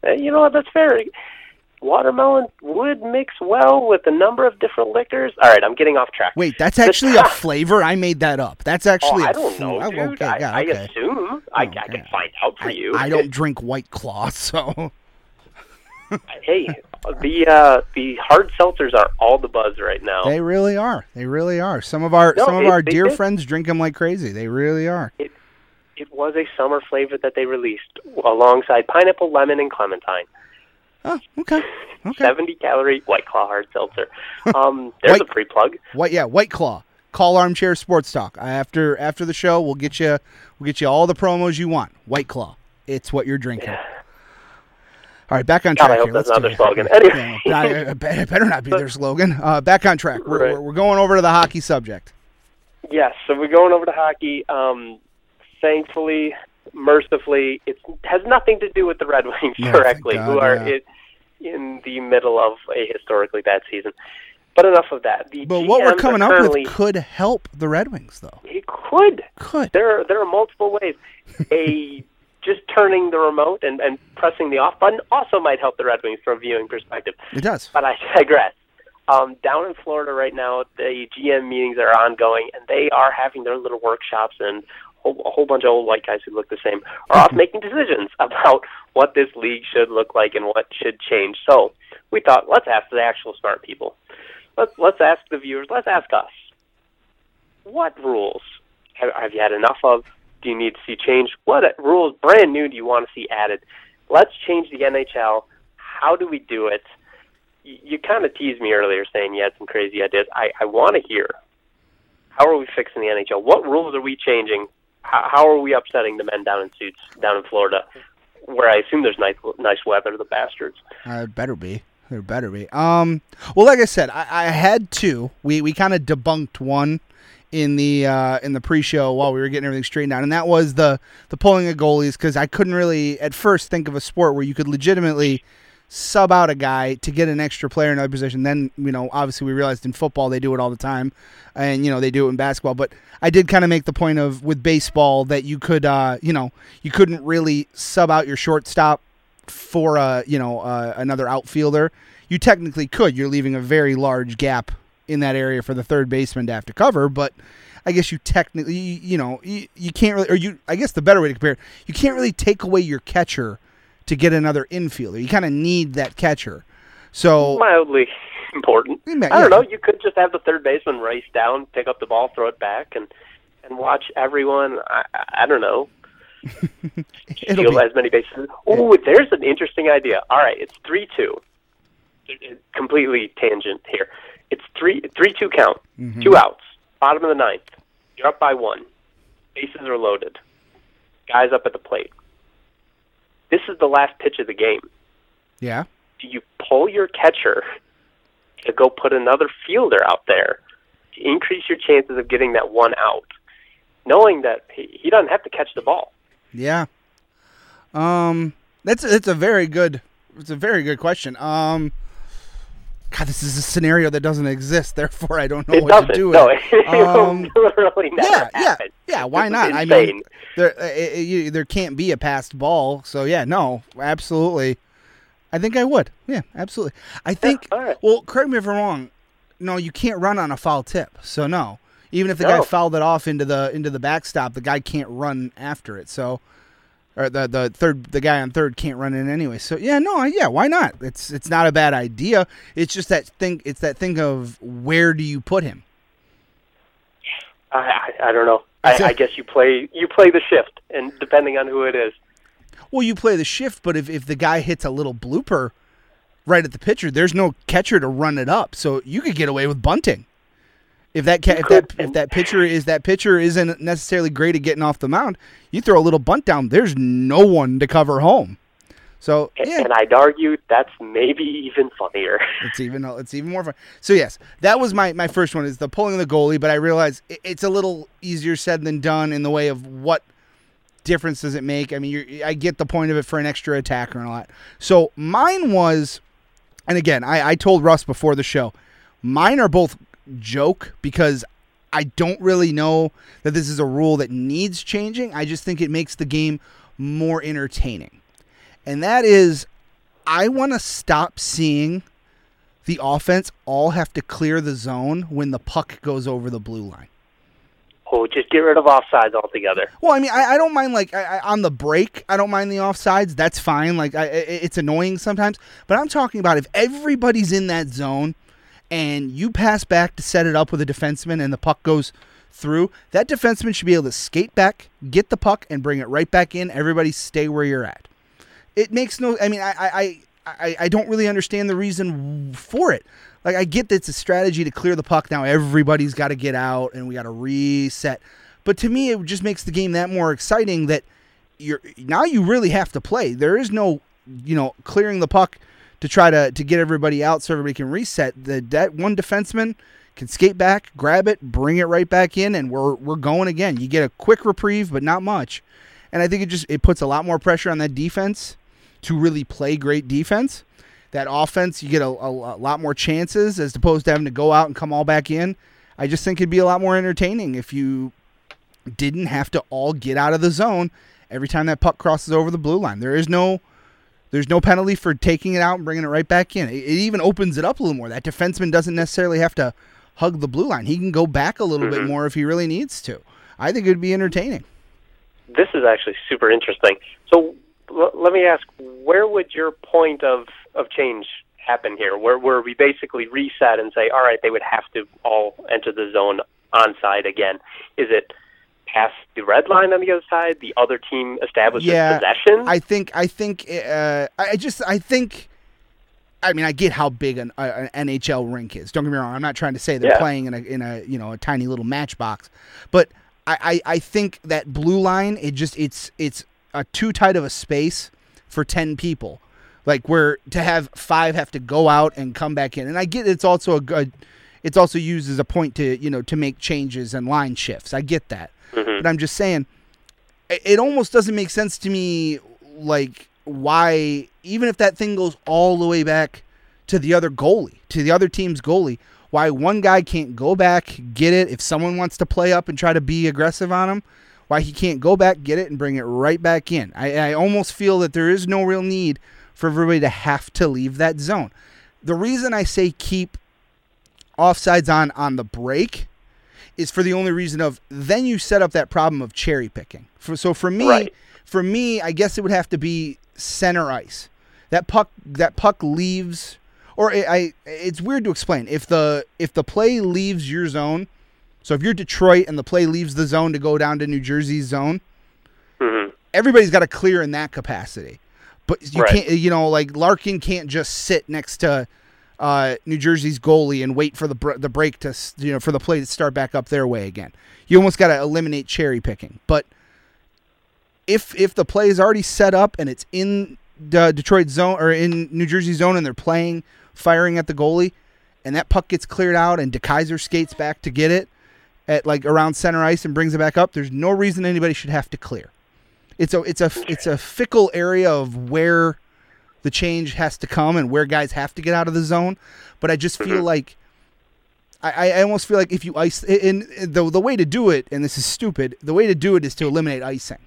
Uh, you know what? That's fair. Watermelon would mix well with a number of different liquors. All right, I'm getting off track. Wait, that's actually a flavor. I made that up. That's actually oh, I I don't know, oh, dude. okay, I, yeah, I okay. assume. I, Oh, I okay. can find out for I, you. I don't drink White Claw, so hey, the uh, the hard seltzers are all the buzz right now. they really are. They really are. Some of our No, some of our dear did. friends drink them like crazy. They really are. It was a summer flavor that they released alongside pineapple, lemon, and clementine. Oh, okay, okay. 70 calorie White Claw hard seltzer. Um, there's White- a pre plug. White, yeah, White Claw. Call Armchair Sports Talk after after the show. We'll get you we'll get you all the promos you want. White Claw. It's what you're drinking. All right, back on God, track I hope here. that's Let's not do their slogan. Anyway. Yeah, I- I bet- it better not be their slogan. Uh, back on track. We're, Right. we're, going over to the hockey subject. Yes, so we're going over to hockey. Um, thankfully, mercifully, it has nothing to do with the Red Wings No, directly, thank who are yeah. it, in the middle of a historically bad season. But enough of that. The But what we're coming up with could help the Red Wings, though. it could. Could. There are there are multiple ways. A just turning the remote and, and pressing the off button also might help the Red Wings from a viewing perspective. It does. But I digress. Um, down in Florida right now, the GM meetings are ongoing, and they are having their little workshops, and whole, a whole bunch of old white guys who look the same are off mhm. making decisions about what this league should look like and what should change. So we thought, let's ask the actual smart people. Let's let's ask the viewers. Let's ask us. What rules have, have you had enough of? Do you need to see change? What rules, brand new, do you want to see added? Let's change the NHL. How do we do it? You, you kind of teased me earlier saying you had some crazy ideas. I, I want to hear. How are we fixing the NHL? What rules are we changing? How, how are we upsetting the men down in suits down in Florida, where I assume there's nice nice weather? The bastards. Uh, better be. There better be. Um. Well, like I said, I, I had two. We we kind of debunked one in the uh, in the pre-show while we were getting everything straightened out, and that was the the pulling of goalies because I couldn't really at first think of a sport where you could legitimately sub out a guy to get an extra player in another position. Then, you know, obviously we realized in football they do it all the time, and you know they do it in basketball. But I did kind of make the point of with baseball that you could, uh, you know, you couldn't really sub out your shortstop for a, you know, uh, another outfielder. You technically could. You're leaving a very large gap in that area for the third baseman to have to cover, but. I guess you technically, you, you know, you, you can't really, or you, I guess the better way to compare it, you can't really take away your catcher to get another infielder. You kind of need that catcher. So Mildly important. Yeah, I don't know. You could just have the third baseman race down, pick up the ball, throw it back, and and watch everyone. I, I don't know. steal be, as many bases. Oh, there's an interesting idea. All right, it's three two. Completely tangent here. It's three three two count. Mm-hmm. Two outs. Bottom of the ninth. You're up by one. Bases are loaded. Guys up at the plate. This is the last pitch of the game. yeah. Do you pull your catcher to go put another fielder out there to increase your chances of getting that one out, knowing that he, he doesn't have to catch the ball? Yeah. Um, that's it's a very good it's a very good question. Um, God, this is a scenario that doesn't exist. Therefore, I don't know it what doesn't. to do. no, it it. Um, literally never yeah, yeah, happen. yeah. Why not? I mean, there uh, uh, you, there can't be a passed ball. So yeah, no, absolutely. I think I would. Yeah, absolutely. I think. all right. Well, correct me if I'm wrong. No, you can't run on a foul tip. So no, even if the guy fouled it off into the into the backstop, the guy can't run after it. So, or the the third the guy on third can't run in anyway. So yeah, no, yeah, why not? It's it's not a bad idea. It's just that thing. It's that thing of where do you put him? I, I, I don't know. I, I guess you play you play the shift, and depending on who it is, Well, you play the shift, but if, if the guy hits a little blooper right at the pitcher, there's no catcher to run it up, so you could get away with bunting. If that ca- if that if that pitcher is that pitcher isn't necessarily great at getting off the mound, you throw a little bunt down. There's no one to cover home. So yeah, and I'd argue that's maybe even funnier. it's even it's even more fun. So yes, that was my my first one is the pulling of the goalie, but I realize it's a little easier said than done in the way of what difference does it make. I mean, you're, I get the point of it for an extra attacker and all that. So mine was, and again, I, I told Russ before the show, mine are both joke because I don't really know that this is a rule that needs changing. I just think it makes the game more entertaining. And that is, I want to stop seeing the offense all have to clear the zone when the puck goes over the blue line. Oh, just get rid of offsides altogether. Well, I mean, I, I don't mind like I, I, on the break. I don't mind the offsides. That's fine. Like it's annoying sometimes, but I'm talking about if everybody's in that zone and you pass back to set it up with a defenseman and the puck goes through, that defenseman should be able to skate back, get the puck, and bring it right back in. Everybody stay where you're at. It makes no. I mean, I I, I, I don't really understand the reason for it. Like I get that it's a strategy to clear the puck. Now everybody's got to get out and we got to reset. But to me, it just makes the game that more exciting. That you're now you really have to play. There is no, you know, clearing the puck to try to to get everybody out so everybody can reset. The that one defenseman can skate back, grab it, bring it right back in, and we're we're going again. You get a quick reprieve, but not much. And I think it just it puts a lot more pressure on that defense to really play great defense. That offense, you get a, a, a lot more chances as opposed to having to go out and come all back in. I just think it'd be a lot more entertaining if you didn't have to all get out of the zone every time that puck crosses over the blue line. There is no there's no penalty for taking it out and bringing it right back in. It, it even opens it up a little more. That defenseman doesn't necessarily have to hug the blue line. He can go back a little bit mm-hmm. more if he really needs to. I think it'd be entertaining. This is actually super interesting. So l- let me ask, where would your point of, of change happen here? Where where we basically reset and say, all right, they would have to all enter the zone onside again. Is it past the red line on the other side? The other team establishes Yeah, possession? I think I think uh, I just I think I mean I get how big an, uh, an NHL rink is. Don't get me wrong. I'm not trying to say they're Yeah. playing in a in a you know a tiny little matchbox, but I, I I think that blue line it just it's it's a too tight of a space for ten people. Like where to have five have to go out and come back in, and I get it's also a good. It's also used as a point to you know to make changes and line shifts. I get that, mm-hmm. but I'm just saying it it almost doesn't make sense to me like why even if that thing goes all the way back to the other goalie, to the other team's goalie, why one guy can't go back, get it if someone wants to play up and try to be aggressive on him, why he can't go back, get it and bring it right back in. I, I almost feel that there is no real need for everybody to have to leave that zone. The reason I say keep offsides on on the break is for the only reason of then you set up that problem of cherry picking. For, so for me, Right. for me, I guess it would have to be center ice. That puck, that puck leaves, or I, I, it's weird to explain. If the if the play leaves your zone, so if you're Detroit and the play leaves the zone to go down to New Jersey's zone, hmm everybody's got to clear in that capacity. But you Right. can't, you know, like Larkin can't just sit next to uh, New Jersey's goalie and wait for the br- the break to, you know, for the play to start back up their way again. You almost got to eliminate cherry picking. But if if the play is already set up and it's in the Detroit zone or in New Jersey zone and they're playing, firing at the goalie, and that puck gets cleared out and DeKeyser skates back to get it at like around center ice and brings it back up, there's no reason anybody should have to clear. It's a it's a it's a fickle area of where the change has to come and where guys have to get out of the zone. But I just feel mm-hmm. like I, I almost feel like if you ice and the the way to do it, and this is stupid, the way to do it is to eliminate icing.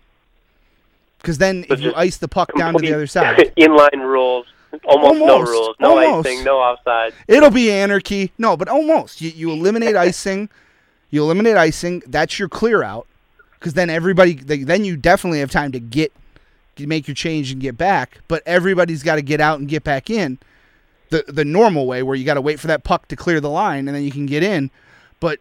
Because then So if you ice the puck down to the other side, Inline rules. Almost, no rules. No almost. icing. No offside. it'll be anarchy. No, but almost. You, you eliminate icing. You eliminate icing. That's your clear out. Because then everybody, then you definitely have time to get, make your change and get back. But everybody's got to get out and get back in, the the normal way where you got to wait for that puck to clear the line and then you can get in. But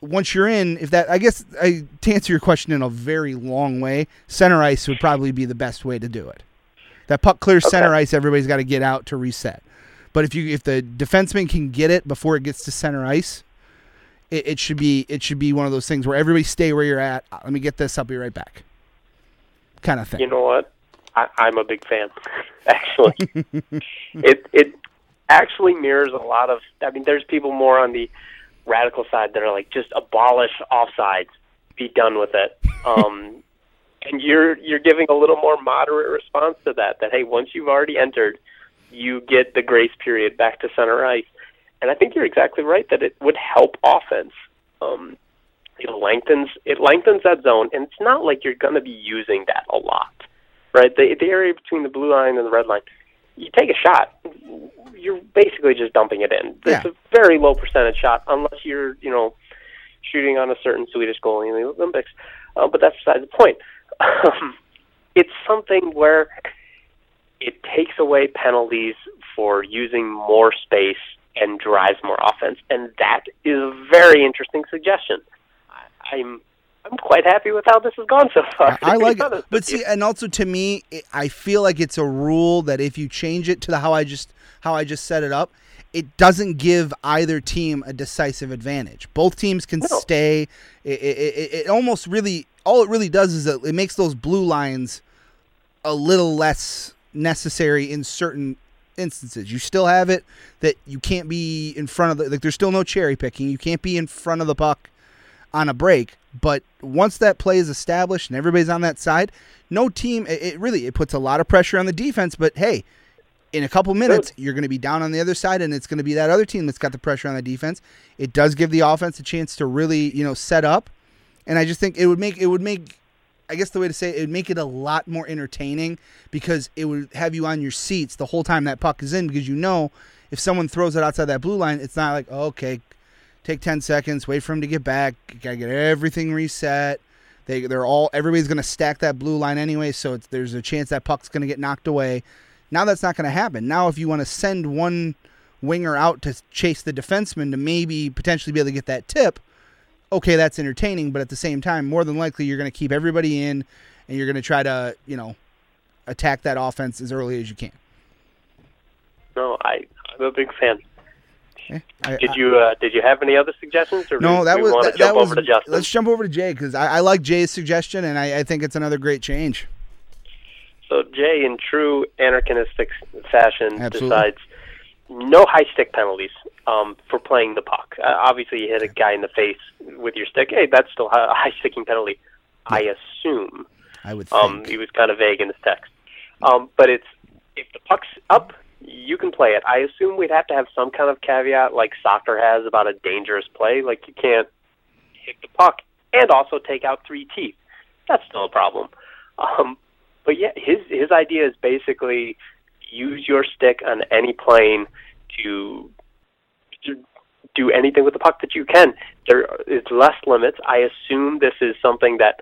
once you're in, if that, I guess, I, to answer your question in a very long way, center ice would probably be the best way to do it. That puck clears center ice, everybody's got to get out to reset. But if you if the defenseman can get it before it gets to center ice, it, it should be it should be one of those things where everybody stay where you're at. Let me get this. I'll be right back. Kind of thing. You know what? I, I'm a big fan. Actually, it it actually mirrors a lot of. I mean, there's people more on the radical side that are like, just abolish offsides, be done with it. Um, and you're you're giving a little more moderate response to that. That hey, once you've already entered, you get the grace period back to center ice. And I think you're exactly right that it would help offense. Um, it lengthens it lengthens that zone, and it's not like you're going to be using that a lot, right? The the area between the blue line and the red line, you take a shot, you're basically just dumping it in. Yeah. It's a very low percentage shot, unless you're you know shooting on a certain Swedish goalie in the Olympics. Uh, but that's beside the point. Um, it's something where it takes away penalties for using more space and drives more offense, and that is a very interesting suggestion. I'm I'm quite happy with how this has gone so far. I like it, but you. see, and also to me, it, I feel like it's a rule that if you change it to the how I just how I just set it up, it doesn't give either team a decisive advantage. Both teams can No. stay. It, it, it, it almost really all it really does is that it makes those blue lines a little less necessary in certain instances. You still have it that you can't be in front of the like. There's still no cherry picking. You can't be in front of the puck on a break. But once that play is established and everybody's on that side, no team. It, it really it puts a lot of pressure on the defense. But hey, in a couple minutes, you're going to be down on the other side, and it's going to be that other team that's got the pressure on the defense. It does give the offense a chance to really you know set up, and I just think it would make it would make. I guess the way to say it, it would make it a lot more entertaining because it would have you on your seats the whole time that puck is in because you know if someone throws it outside that blue line, it's not like oh, okay, take 10 seconds, wait for him to get back, got to get everything reset. They they're all everybody's going to stack that blue line anyway, so there's a chance that puck's going to get knocked away. Now that's not going to happen. Now if you want to send one winger out to chase the defenseman to maybe potentially be able to get that tip, okay, that's entertaining, but at the same time, more than likely you're going to keep everybody in and you're going to try to, you know, attack that offense as early as you can. no, I I'm a big fan. Eh, I- Did you uh, did you have any other suggestions, or No, that was that, that was. over to Justin? Let's jump over to Jay because I, I like Jay's suggestion and I, I think it's another great change. So Jay, in true anarchistic fashion, Absolutely. decides no high stick penalties um, for playing the puck. Uh, obviously, you hit a guy in the face with your stick. Hey, that's still a high sticking penalty. I assume. I would think. Um, he was kind of vague in his text. Um, but it's if the puck's up, you can play it. I assume we'd have to have some kind of caveat, like soccer has about a dangerous play. Like you can't hit the puck and also take out three teeth. That's still a problem. Um, but yeah, his his idea is basically use your stick on any plane to, to do anything with the puck that you can. There is less limits. I assume this is something that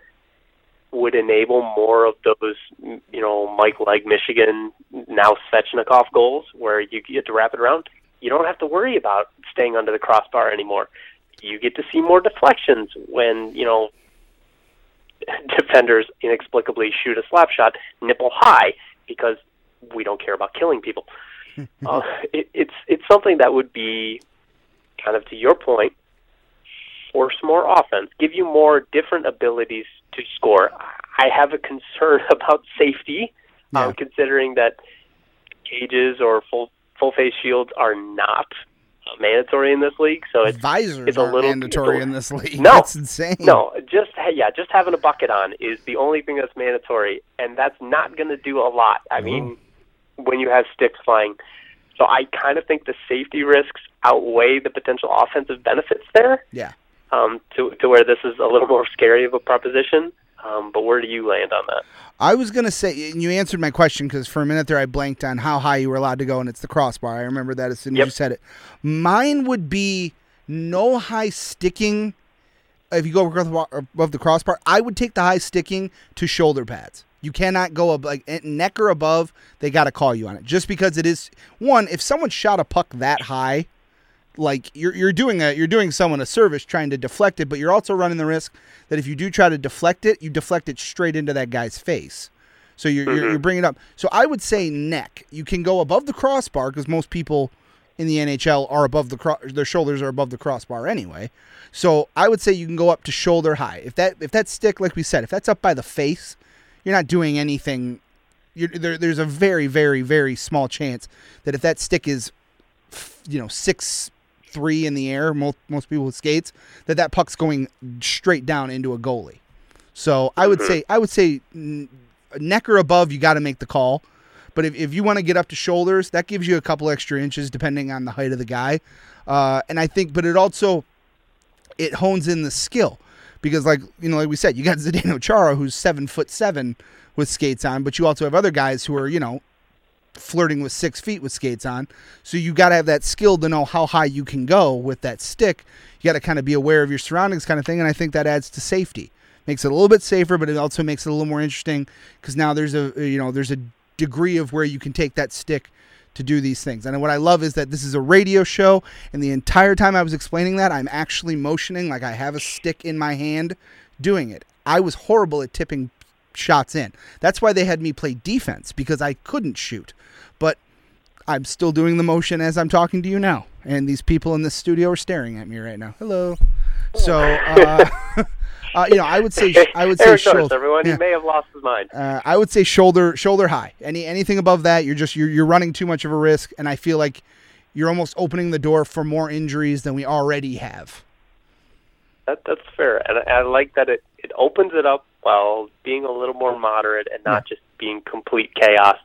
would enable more of those, you know, Mike Legg Michigan now Svechnikov goals where you get to wrap it around. You don't have to worry about staying under the crossbar anymore. You get to see more deflections when you know defenders inexplicably shoot a slap shot nipple high because we don't care about killing people. uh, it, it's it's something that would be kind of to your point, force more offense, give you more different abilities to score. I have a concern about safety, Yeah. um, considering that cages or full full face shields are not uh, mandatory in this league. So it's Visors it's a little- mandatory in this league. No. That's insane. no, just yeah, just having a bucket on is the only thing that's mandatory, and that's not going to do a lot. I mean, when you have sticks flying, so I kind of think the safety risks outweigh the potential offensive benefits there. Yeah. Um, to to where this is a little more scary of a proposition. Um, but where do you land on that? I was gonna say, and you answered my question because for a minute there I blanked on how high you were allowed to go, and it's the crossbar. I remember that as soon as Yep. you said it. Mine would be no high sticking. If you go above the crossbar, I would take the high sticking to shoulder pads. You cannot go ab- like eh, neck or above. They got to call you on it, just because it is one. If someone shot a puck that high, like you're you're doing a you're doing someone a service trying to deflect it, but you're also running the risk that if you do try to deflect it, you deflect it straight into that guy's face. So you're you're, you're mm-hmm. bringing it up. So I would say neck. You can go above the crossbar because most people in the NHL are above the cro- their shoulders are above the crossbar anyway. So I would say you can go up to shoulder high. If that if that stick, like we said, if that's up by the face, you're not doing anything. You're, there, there's a very very very small chance that if that stick is, you know, six three in the air, most most people with skates, that that puck's going straight down into a goalie. So I would say I would say neck or above, you got to make the call. But if, if you want to get up to shoulders, that gives you a couple extra inches depending on the height of the guy. Uh, and I think, but it also it hones in the skill because, like you know, like we said, you got Zdeno Chara who's seven foot seven with skates on, but you also have other guys who are you know flirting with six feet with skates on. So you got to have that skill to know how high you can go with that stick. You got to kind of be aware of your surroundings, kind of thing. And I think that adds to safety, makes it a little bit safer, but it also makes it a little more interesting because now there's a uh, you know there's a degree of where you can take that stick to do these things. And what I love is that this is a radio show, and the entire time I was explaining that, I'm actually motioning like I have a stick in my hand doing it. I was horrible at tipping shots in. That's why they had me play defense because I couldn't shoot. I'm still doing the motion as I'm talking to you now. And these people in the studio are staring at me right now. Hello. So, uh, uh, you know, I would say I would say Eric shoulder. everyone. Yeah. He may have lost his mind. Uh, I would say shoulder shoulder high. Any anything above that, you're just you're you're running too much of a risk, and I feel like you're almost opening the door for more injuries than we already have. That that's fair, and I, I like that it it opens it up while being a little more moderate and not just being complete chaos.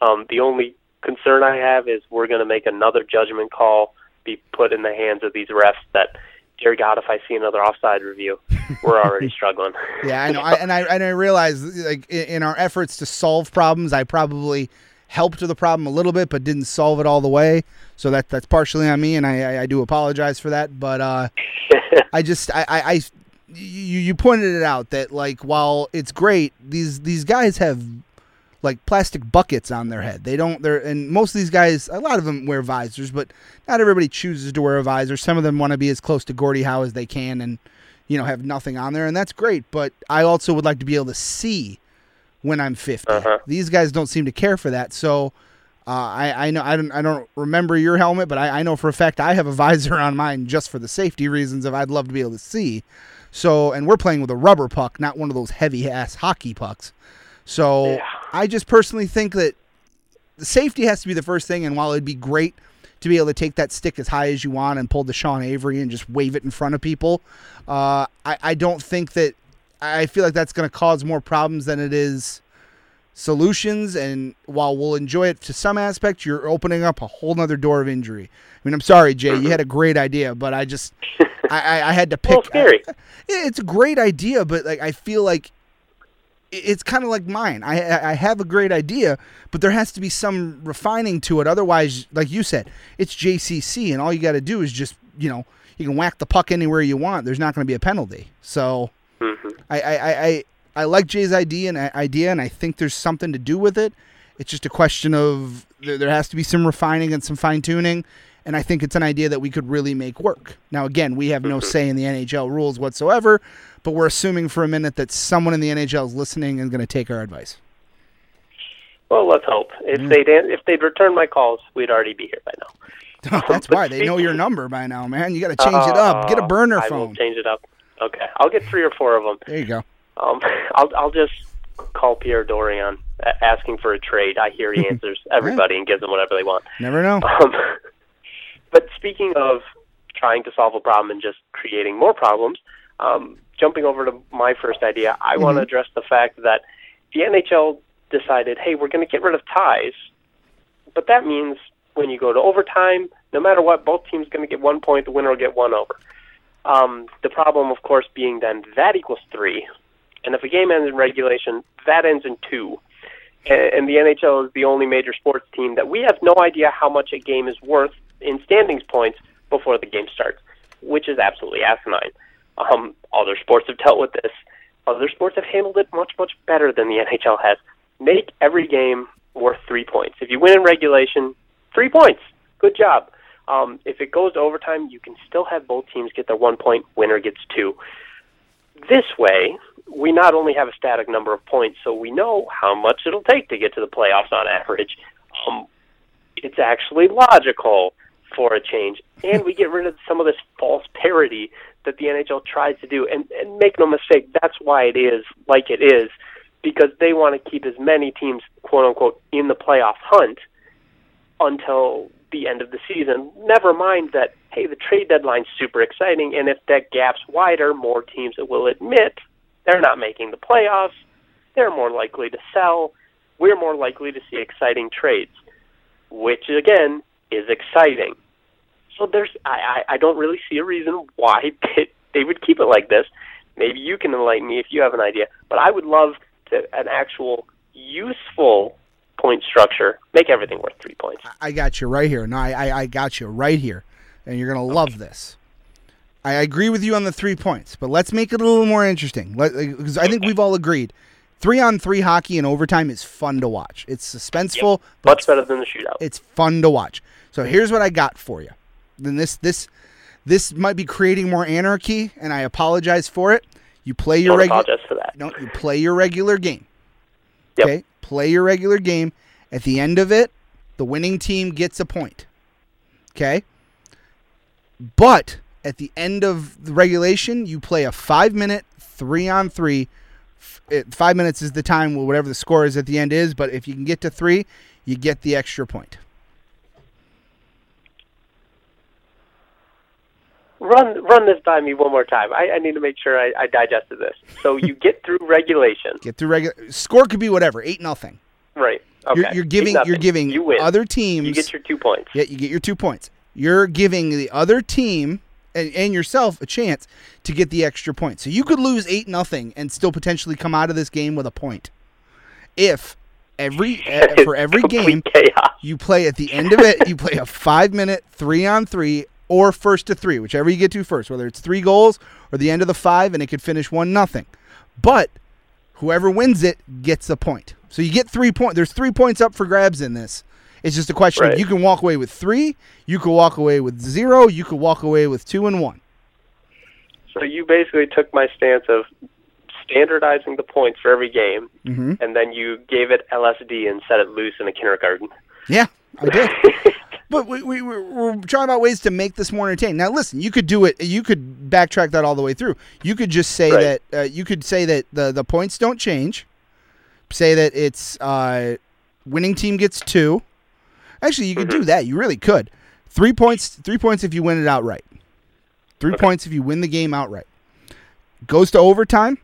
Um, the only concern I have is we're going to make another judgment call be put in the hands of these refs. That, dear God, if I see another offside review, we're already struggling. Yeah, I know. I, and I and I realize like in, our efforts to solve problems, I probably helped the problem a little bit, but didn't solve it all the way. So that that's partially on me, and I I, I do apologize for that. But uh, I just I, I I you you pointed it out that like while it's great, these these guys have like plastic buckets on their head. They don't. They're and most of these guys, a lot of them wear visors, but not everybody chooses to wear a visor. Some of them want to be as close to Gordie Howe as they can, and you know have nothing on there, and that's great. But I also would like to be able to see when I'm 50. Uh-huh. These guys don't seem to care for that, so. Uh, I, I know I don't I don't remember your helmet, but I, I know for a fact I have a visor on mine just for the safety reasons of I'd love to be able to see. So and we're playing with a rubber puck, not one of those heavy ass hockey pucks. So Yeah. I just personally think that the safety has to be the first thing. And while it'd be great to be able to take that stick as high as you want and pull the Sean Avery and just wave it in front of people, uh, I, I don't think that I feel like that's going to cause more problems than it is solutions, and while we'll enjoy it to some aspect, you're opening up a whole nother door of injury. I mean, I'm sorry, Jay, you had a great idea, but I just I, I, I had to pick. Well, scary. I- it's a great idea, but like I feel like it's kind of like mine. I I have a great idea, but there has to be some refining to it. Otherwise, like you said, it's JCC, and all you got to do is just you know you can whack the puck anywhere you want. There's not going to be a penalty. So hmm I I, I, I like Jay's idea and idea, and I think there's something to do with it. It's just a question of there, there has to be some refining and some fine tuning, and I think it's an idea that we could really make work. Now, again, we have no say in the NHL rules whatsoever, but we're assuming for a minute that someone in the NHL is listening and going to take our advice. Well, let's hope. If Mm. they'd if they'd return my calls, we'd already be here by now. That's why they know your number by now, man. You got to change it up. Get a Uh, burner iPhone. change it up. Okay, I'll get three or four of them. There you go. Um, I'll I'll just call Pierre Dorion asking for a trade. I hear he answers everybody and gives them whatever they want. Never know. Um, but speaking of trying to solve a problem and just creating more problems, um, jumping over to my first idea, I want to address the fact that the NHL decided, hey, we're going to get rid of ties, but that means when you go to overtime, no matter what, both teams are going to get one point. The winner will get one over. Um, the problem, of course, being then that equals three, and if a game ends in regulation, that ends in two. And the NHL is the only major sports team that we have no idea how much a game is worth in standings points before the game starts, which is absolutely asinine. Um, other sports have dealt with this. Other sports have handled it much, much better than the NHL has. Make every game worth three points. If you win in regulation, three points. Good job. Um, if it goes to overtime, you can still have both teams get their one point. Winner gets two. This way, we not only have a static number of points, so we know how much it'll take to get to the playoffs on average. Um, it's actually logical for a change, and we get rid of some of this false parity that the NHL tries to do. And, and make no mistake, that's why it is like it is, because they want to keep as many teams, quote unquote, in the playoff hunt until the end of the season. Never mind that, hey, the trade deadline's super exciting, and if that gap's wider, more teams will admit they're not making the playoffs. They're more likely to sell. We're more likely to see exciting trades, which again is exciting. So there's, I, I, I don't really see a reason why they, they would keep it like this. Maybe you can enlighten me if you have an idea. But I would love to an actual useful point structure. Make everything worth three points. I got you right here. No, I, I, I got you right here, and you're gonna love this. I agree with you on the three points, but let's make it a little more interesting. Because uh, I think we've all agreed, three on three hockey in overtime is fun to watch. It's suspenseful, but Much better than the shootout. it's fun to watch. So here's what I got for you. Then this this this might be creating more anarchy, and I apologize for it. You play your regular apologize for that. no, you play your regular game. Yep. Okay? Play your regular game. At the end of it, the winning team gets a point. Okay? But at the end of the regulation, you play a five minute three on three. Five minutes is the time, whatever the score is at the end is, but if you can get to three, you get the extra point. Run run this by me one more time. I, I need to make sure I, I digested this. So you get through regulation, Get through regular score could be whatever, eight nothing. right? Okay. You're, you're giving you're giving you win. other teams You get your two points. Yeah, you get your two points. You're giving the other team and, and yourself a chance to get the extra point. So you could lose eight nothing and still potentially come out of this game with a point. If every for every game chaos. you play at the end of it, you play a five minute three on three or first to three, whichever you get to first, whether it's three goals or the end of the five, and it could finish one nothing. But whoever wins it gets a point. So you get three points. There's three points up for grabs in this. It's just a question of Right. you can walk away with three, you could walk away with zero, you could walk away with two and one. So you basically took my stance of standardizing the points for every game, hmm and then you gave it LSD and set it loose in a kindergarten. Yeah, I did. But we, we, we're, trying about ways to make this more entertaining. Now, listen, you could do it. You could backtrack that all the way through. You could just say Right. that uh, you could say that the the points don't change. Say that it's uh, winning team gets two. Actually, you could Mm-hmm. do that. You really could. Three points. Three points if you win it outright. Three Okay. points if you win the game outright. Goes to overtime.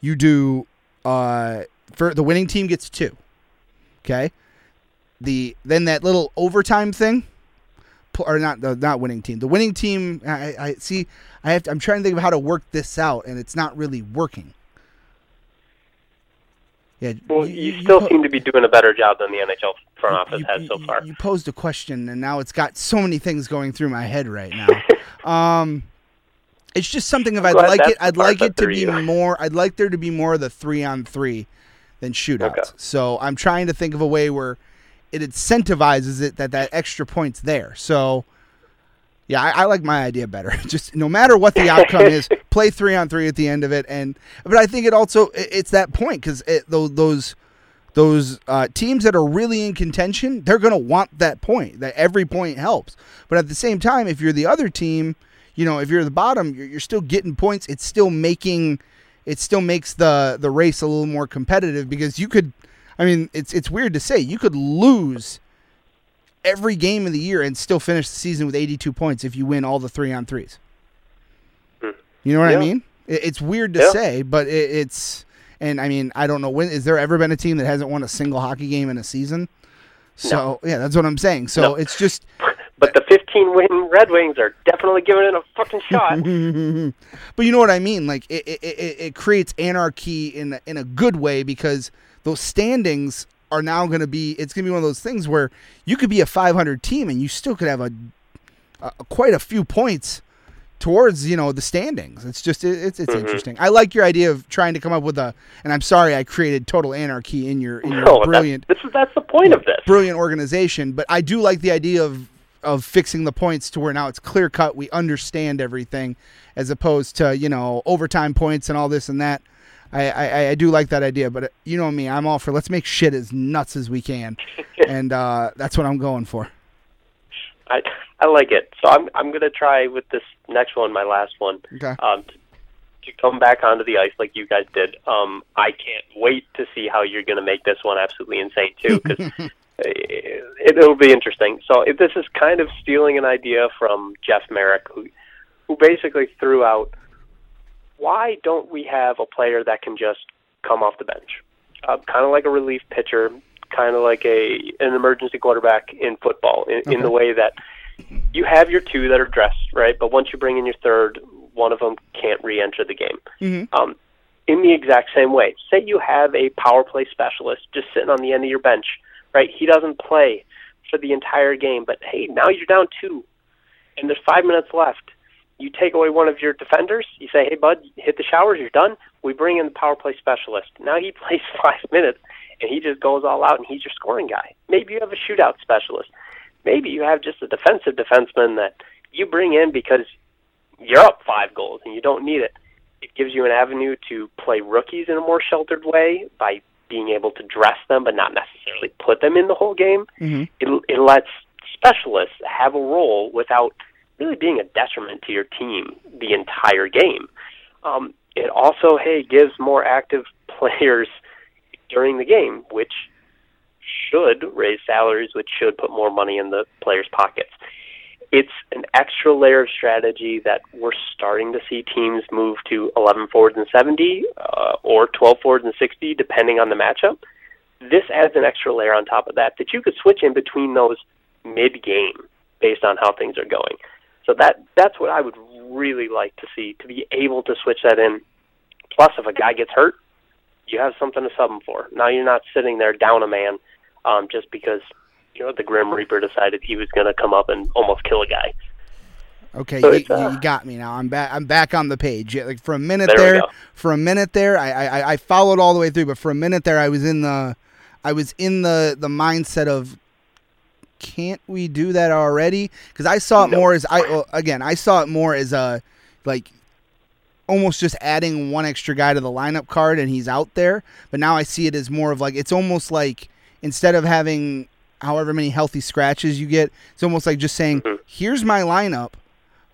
You do uh, for the winning team gets two. Okay, the then that little overtime thing, or not the not winning team. The winning team. I, I see. I have. To, I'm trying to think of how to work this out, and it's not really working. Yeah. Well, you, still po- seem to be doing a better job than the NHL front office you- has you- so far. You posed a question, and now it's got so many things going through my head right now. um, it's just something if I'd like it, I'd like it to be you. more. I'd like there to be more of the three on three than shootouts. Okay. So I'm trying to think of a way where it incentivizes it that that extra points there. So. Yeah, I, I like my idea better. Just no matter what the outcome is, play three on three at the end of it, and but I think it also it- it's that point because those those those uh, teams that are really in contention, they're going to want that point. That every point helps. But at the same time, if you're the other team, you know, if you're the bottom, you're, you're still getting points. It's still making, it still makes the the race a little more competitive because you could. I mean, it's it's weird to say you could lose every game of the year and still finish the season with 82 points if you win all the three on threes. Hmm. You know what I mean? It, it's weird to Yeah. say, but it, it's and I mean I don't know when is there ever been a team that hasn't won a single hockey game in a season? So yeah, that's what I'm saying. So No. it's just But the 15 win Red Wings are definitely giving it a fucking shot. but you know what I mean? Like it, it, it, it creates anarchy in in a good way because those standings are now going to be. It's going to be one of those things where you could be a 500 team and you still could have a, a quite a few points towards you know the standings. It's just it, it's it's Mhm. interesting. I like your idea of trying to come up with a. And I'm sorry I created total anarchy in your in your no, brilliant that's, this is, that's the point of this. brilliant organization, but I do like the idea of of fixing the points to where now it's clear cut. We understand everything, as opposed to you know overtime points and all this and that. I, I, I do like that idea, but uh, you know me, I'm all for let's make shit as nuts as we can, and uh, that's what I'm going for. I I like it. So I'm I'm gonna try with this next one, my last one, Okay. um, to, to come back onto the ice like you guys did. Um, I can't wait to see how you're gonna make this one absolutely insane too, because it, it'll be interesting. So if this is kind of stealing an idea from Jeff Marek, who who basically threw out, why don't we have a player that can just come off the bench, uh, kind of like a relief pitcher, kind of like a an emergency quarterback in football, in, in the way that you have your two that are dressed right, but once you bring in your third, one of them can't re-enter the game. Mhm. Um, in the exact same way, say you have a power play specialist just sitting on the end of your bench, right? He doesn't play for the entire game, but hey, now you're down two, and there's five minutes left. You take away one of your defenders. You say, "Hey, bud, hit the showers. You're done." We bring in the power play specialist. Now he plays five minutes, and he just goes all out, and he's your scoring guy. Maybe you have a shootout specialist. Maybe you have just a defensive defenseman that you bring in because you're up five goals and you don't need it. It gives you an avenue to play rookies in a more sheltered way by being able to dress them, but not necessarily put them in the whole game. Mhm. It, it lets specialists have a role without really being a detriment to your team the entire game. Um, it also, hey, gives more active players during the game, which should raise salaries, which should put more money in the players' pockets. It's an extra layer of strategy that we're starting to see teams move to 11 forwards and 70 uh, or 12 forwards and 60, depending on the matchup. This adds an extra layer on top of that that you could switch in between those mid-game based on how things are going. So that that's what I would really like to see to be able to switch that in. Plus, if a guy gets hurt, you have something to sub him for. Now you're not sitting there down a man um, just because you know the Grim Reaper decided he was going to come up and almost kill a guy. Okay, So you, uh, you got me now. I'm back. I'm back on the page. Yeah, like for a minute There there, for a minute there, I, I I followed all the way through, but for a minute there, I was in the, I was in the the mindset of, can't we do that already? Because I saw it No. more as I well, again, I saw it more as a, like, almost just adding one extra guy to the lineup card and he's out there. But now I see it as more of like it's almost like instead of having however many healthy scratches you get, it's almost like just saying, Mhm. here's my lineup,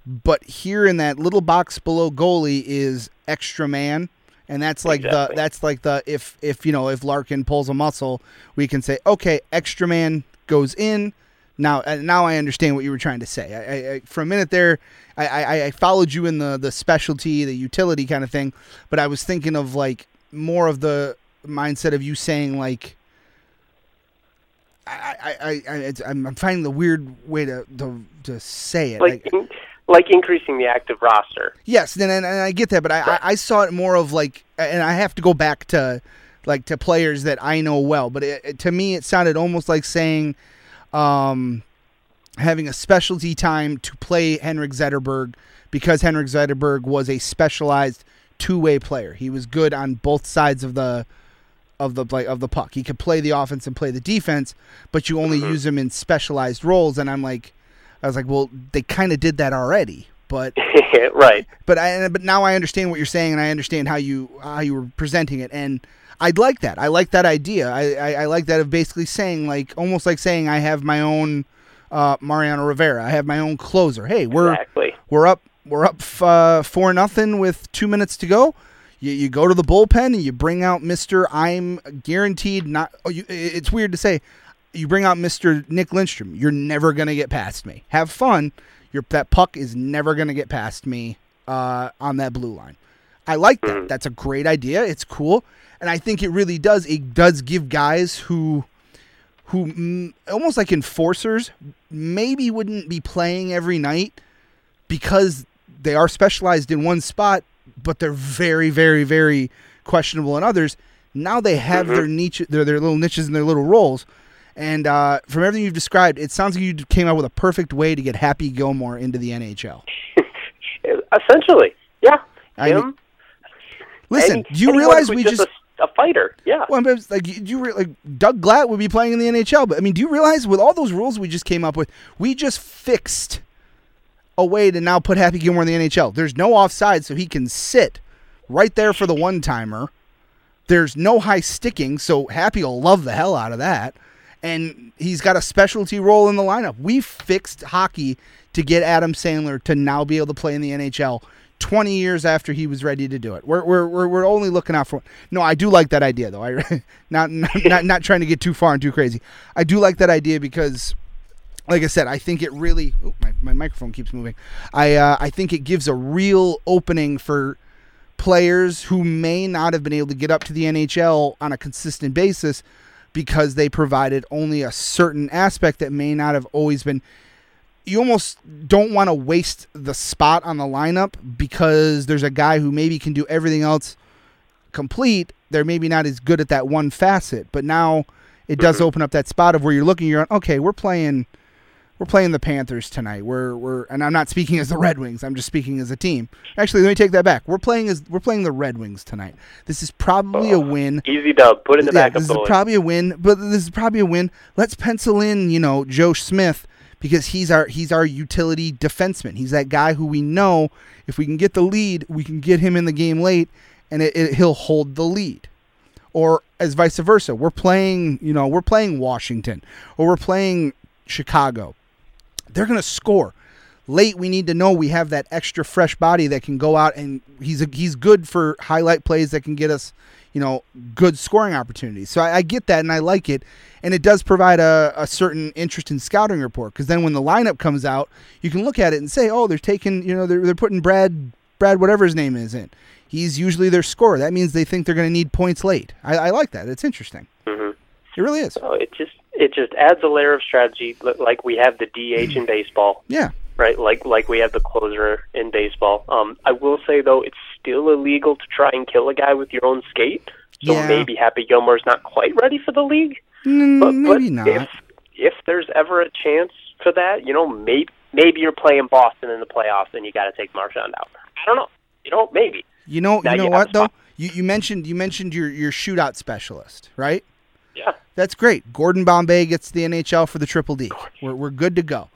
but here in that little box below goalie is extra man. And that's like the that's like the if if you know if Larkin pulls a muscle, we can say okay, extra man goes in. Now uh, now I understand what you were trying to say. I, I, for a minute there, I, I, I followed you in the the specialty, the utility kind of thing, but I was thinking of like more of the mindset of you saying like. I, I, I, I'm I'm finding the weird way to to, to say it. Like, in, like increasing the active roster. Yes, and, and, and I get that, but I, I, I saw it more of like, and I have to go back to like to players that I know well. But it, it- to me, it sounded almost like saying, um, having a specialty time to play Henrik Zetterberg because Henrik Zetterberg was a specialized two-way player. He was good on both sides of the of the play of the puck. He could play the offense and play the defense, but you only use him in specialized roles. And I'm like, I was like, well, they kind of did that already, but right. but I but now I understand what you're saying, and I understand how you how you were presenting it, and I'd like that. I like that idea. I I, I like that of basically saying like almost like saying I have my own uh, Mariano Rivera. I have my own closer. Hey, we're Exactly. we're up we're up uh, four nothing with two minutes to go. You, you go to the bullpen and you bring out Mister. I'm guaranteed not. Oh, you, it's weird to say. You bring out Mister Nick Lindstrom. You're never gonna get past me. Have fun. Your that puck is never gonna get past me uh, on that blue line. I like that. That's a great idea. It's cool, and I think it really does. It does give guys who who almost like enforcers maybe wouldn't be playing every night because they are specialized in one spot, but they're very, very, very questionable in others. Now they have their niche, their their little niches and their little roles. And uh, from everything you've described, it sounds like you came up with a perfect way to get Happy Gilmore into the NHL. Essentially, yeah. I mean- Listen, do you realize we just a, a fighter? Yeah. Well, like you re- like Doug Glatt would be playing in the NHL, but I mean, do you realize with all those rules we just came up with, we just fixed a way to now put Happy Gilmore in the NHL. There's no offside, so he can sit right there for the one timer. There's no high sticking, so Happy will love the hell out of that. And he's got a specialty role in the lineup. We fixed hockey to get Adam Sandler to now be able to play in the NHL 20 years after he was ready to do it. We're, we're, we're, we're only looking out for. No, I do like that idea, though. I not, not, not, not trying to get too far and too crazy. I do like that idea because like I said, I think it really. Oh, my, my microphone keeps moving. I uh, I think it gives a real opening for players who may not have been able to get up to the NHL on a consistent basis because they provided only a certain aspect that may not have always been. You almost don't want to waste the spot on the lineup because there's a guy who maybe can do everything else complete. They're maybe not as good at that one facet, but now it does mm-hmm. open up that spot of where you're looking. You're on. Okay, we're playing we're playing the Panthers tonight. We're we're and I'm not speaking as the Red Wings. I'm just speaking as a team. Actually, let me take that back. We're playing as we're playing the Red Wings tonight. This is probably a win. Easy dub. Put in the Yeah, backup this is probably a win, but this is probably a win. Let's pencil in, you know, Joe Smith because he's our he's our utility defenseman. He's that guy who we know if we can get the lead, we can get him in the game late, and it, it, he'll hold the lead or as vice versa. We're playing, you know, we're playing Washington or we're playing Chicago. They're to score. Late, we need to know we have that extra fresh body that can go out and he's a, he's good for highlight plays that can get us, you know, good scoring opportunities. So I, I get that and I like it, and it does provide a, a certain interest in scouting report because then when the lineup comes out, you can look at it and say, oh, they're taking, you know, they're they're putting Brad Brad whatever his name is in. He's usually their scorer. That means they think they're going to need points late. I, I like that. It's interesting. Mhm. It really is. So it just it just adds a layer of strategy, like we have the DH in baseball, Yeah. Right? Like like we have the closer in baseball. Um, I will say though, it's still illegal to try and kill a guy with your own skate. So Yeah. maybe Happy Gilmore's not quite ready for the league. Mm, But, maybe but not. If if there's ever a chance for that, you know, maybe maybe you're playing Boston in the playoffs and you got to take Marchand out. I don't know. You know, maybe. You know, Now you know you what though? You you mentioned you mentioned your your shootout specialist, right? Yeah. That's great. Gordon Bombay gets the NHL for the Triple D. We're we're good to go.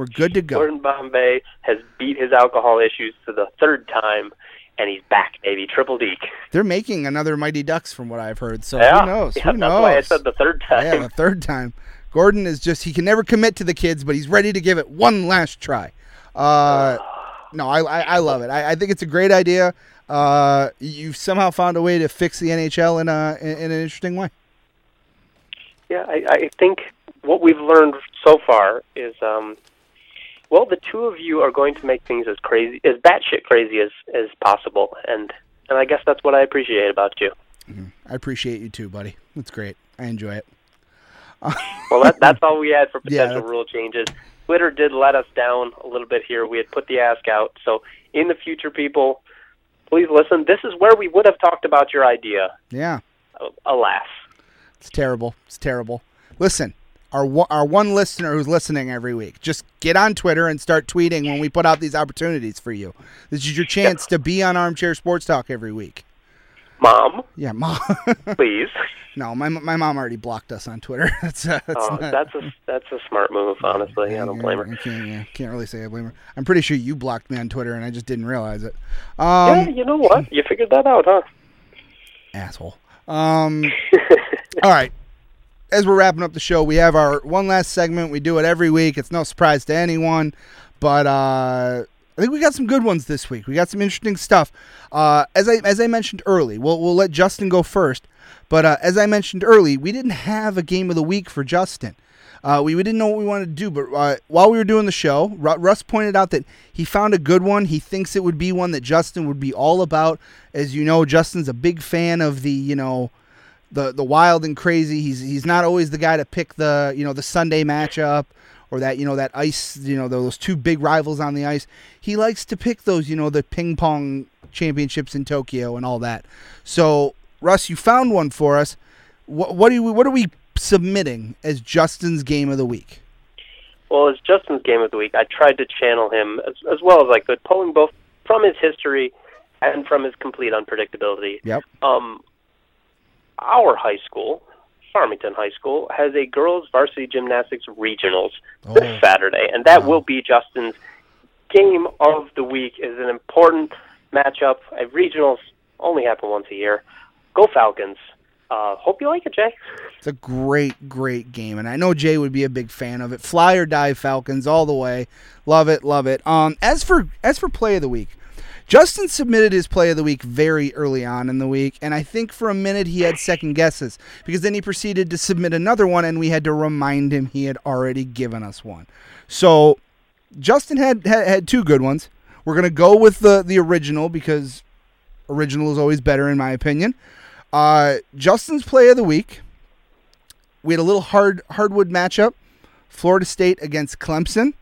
We're good to go. Gordon Bombay has beat his alcohol issues for the third time, and he's back, baby. Triple D. They're making another Mighty Ducks from what I've heard. So yeah. who knows? Yeah, who that's knows? why I said the third time. yeah, the third time. Gordon is just he can never commit to the kids, but he's ready to give it one last try. Uh, no, I, I I love it. I, I think it's a great idea. Uh, you've somehow found a way to fix the NHL in a in, in an interesting way. Yeah, I, I think what we've learned so far is, um, well, the two of you are going to make things as crazy, as batshit crazy as as possible, and and I guess that's what I appreciate about you. Mm-hmm. I appreciate you too, buddy. That's great. I enjoy it. Well, that, that's all we had for potential that's- rule changes. Twitter did let us down a little bit here. We had put the ask out. So, in the future, people, please listen. This is where we would have talked about your idea. Yeah. Alas. It's terrible. It's terrible. Listen, our one- our one listener who's listening every week, just get on Twitter and start tweeting when we put out these opportunities for you. This is your chance to be on Armchair Sports Talk every week. Mom, Yeah, mom. please. no, my my mom already blocked us on Twitter. that's uh, that's Oh, not, that's a that's a smart move, honestly. I don't blame her. I can't, yeah, can't really say I blame her. I'm pretty sure you blocked me on Twitter and I just didn't realize it. yeah, Um, you know what? You figured that out, huh? asshole. Um, all right. As we're wrapping up the show, we have our one last segment. We do it every week. It's no surprise to anyone, but uh, I think we got some good ones this week. We got some interesting stuff. Uh, as I as I mentioned early, we'll we'll let Justin go first. But uh, as I mentioned early, we didn't have a game of the week for Justin. Uh, we, we didn't know what we wanted to do, but uh, while we were doing the show, Ru- Russ pointed out that he found a good one. He thinks it would be one that Justin would be all about. As you know, Justin's a big fan of the you know the the wild and crazy. He's he's not always the guy to pick the you know the Sunday matchup or that you know that ice you know those two big rivals on the ice. He likes to pick those you know the ping pong championships in Tokyo and all that. So Russ, you found one for us. What what do you, what are we submitting as Justin's game of the week? Well, as Justin's game of the week, I tried to channel him as, as well as I could, pulling both from his history and from his complete unpredictability. Yep. Um, our high school, Farmington High School, has a girls' varsity gymnastics regionals Oh. this Saturday, and that Wow. will be Justin's game of the week. is an important matchup. Uh, regionals only happen once a year. Go Falcons! Uh, hope you like it, Jay. It's a great, great game, and I know Jay would be a big fan of it. Fly or die Falcons all the way. Love it, love it. Um, as for as for play of the week, Justin submitted his play of the week very early on in the week, and I think for a minute he had second guesses because then he proceeded to submit another one, and we had to remind him he had already given us one. So Justin had had, had two good ones. We're gonna go with the the original because original is always better in my opinion. Uh, Justin's play of the week. We had a little hard hardwood matchup. Florida State against Clemson.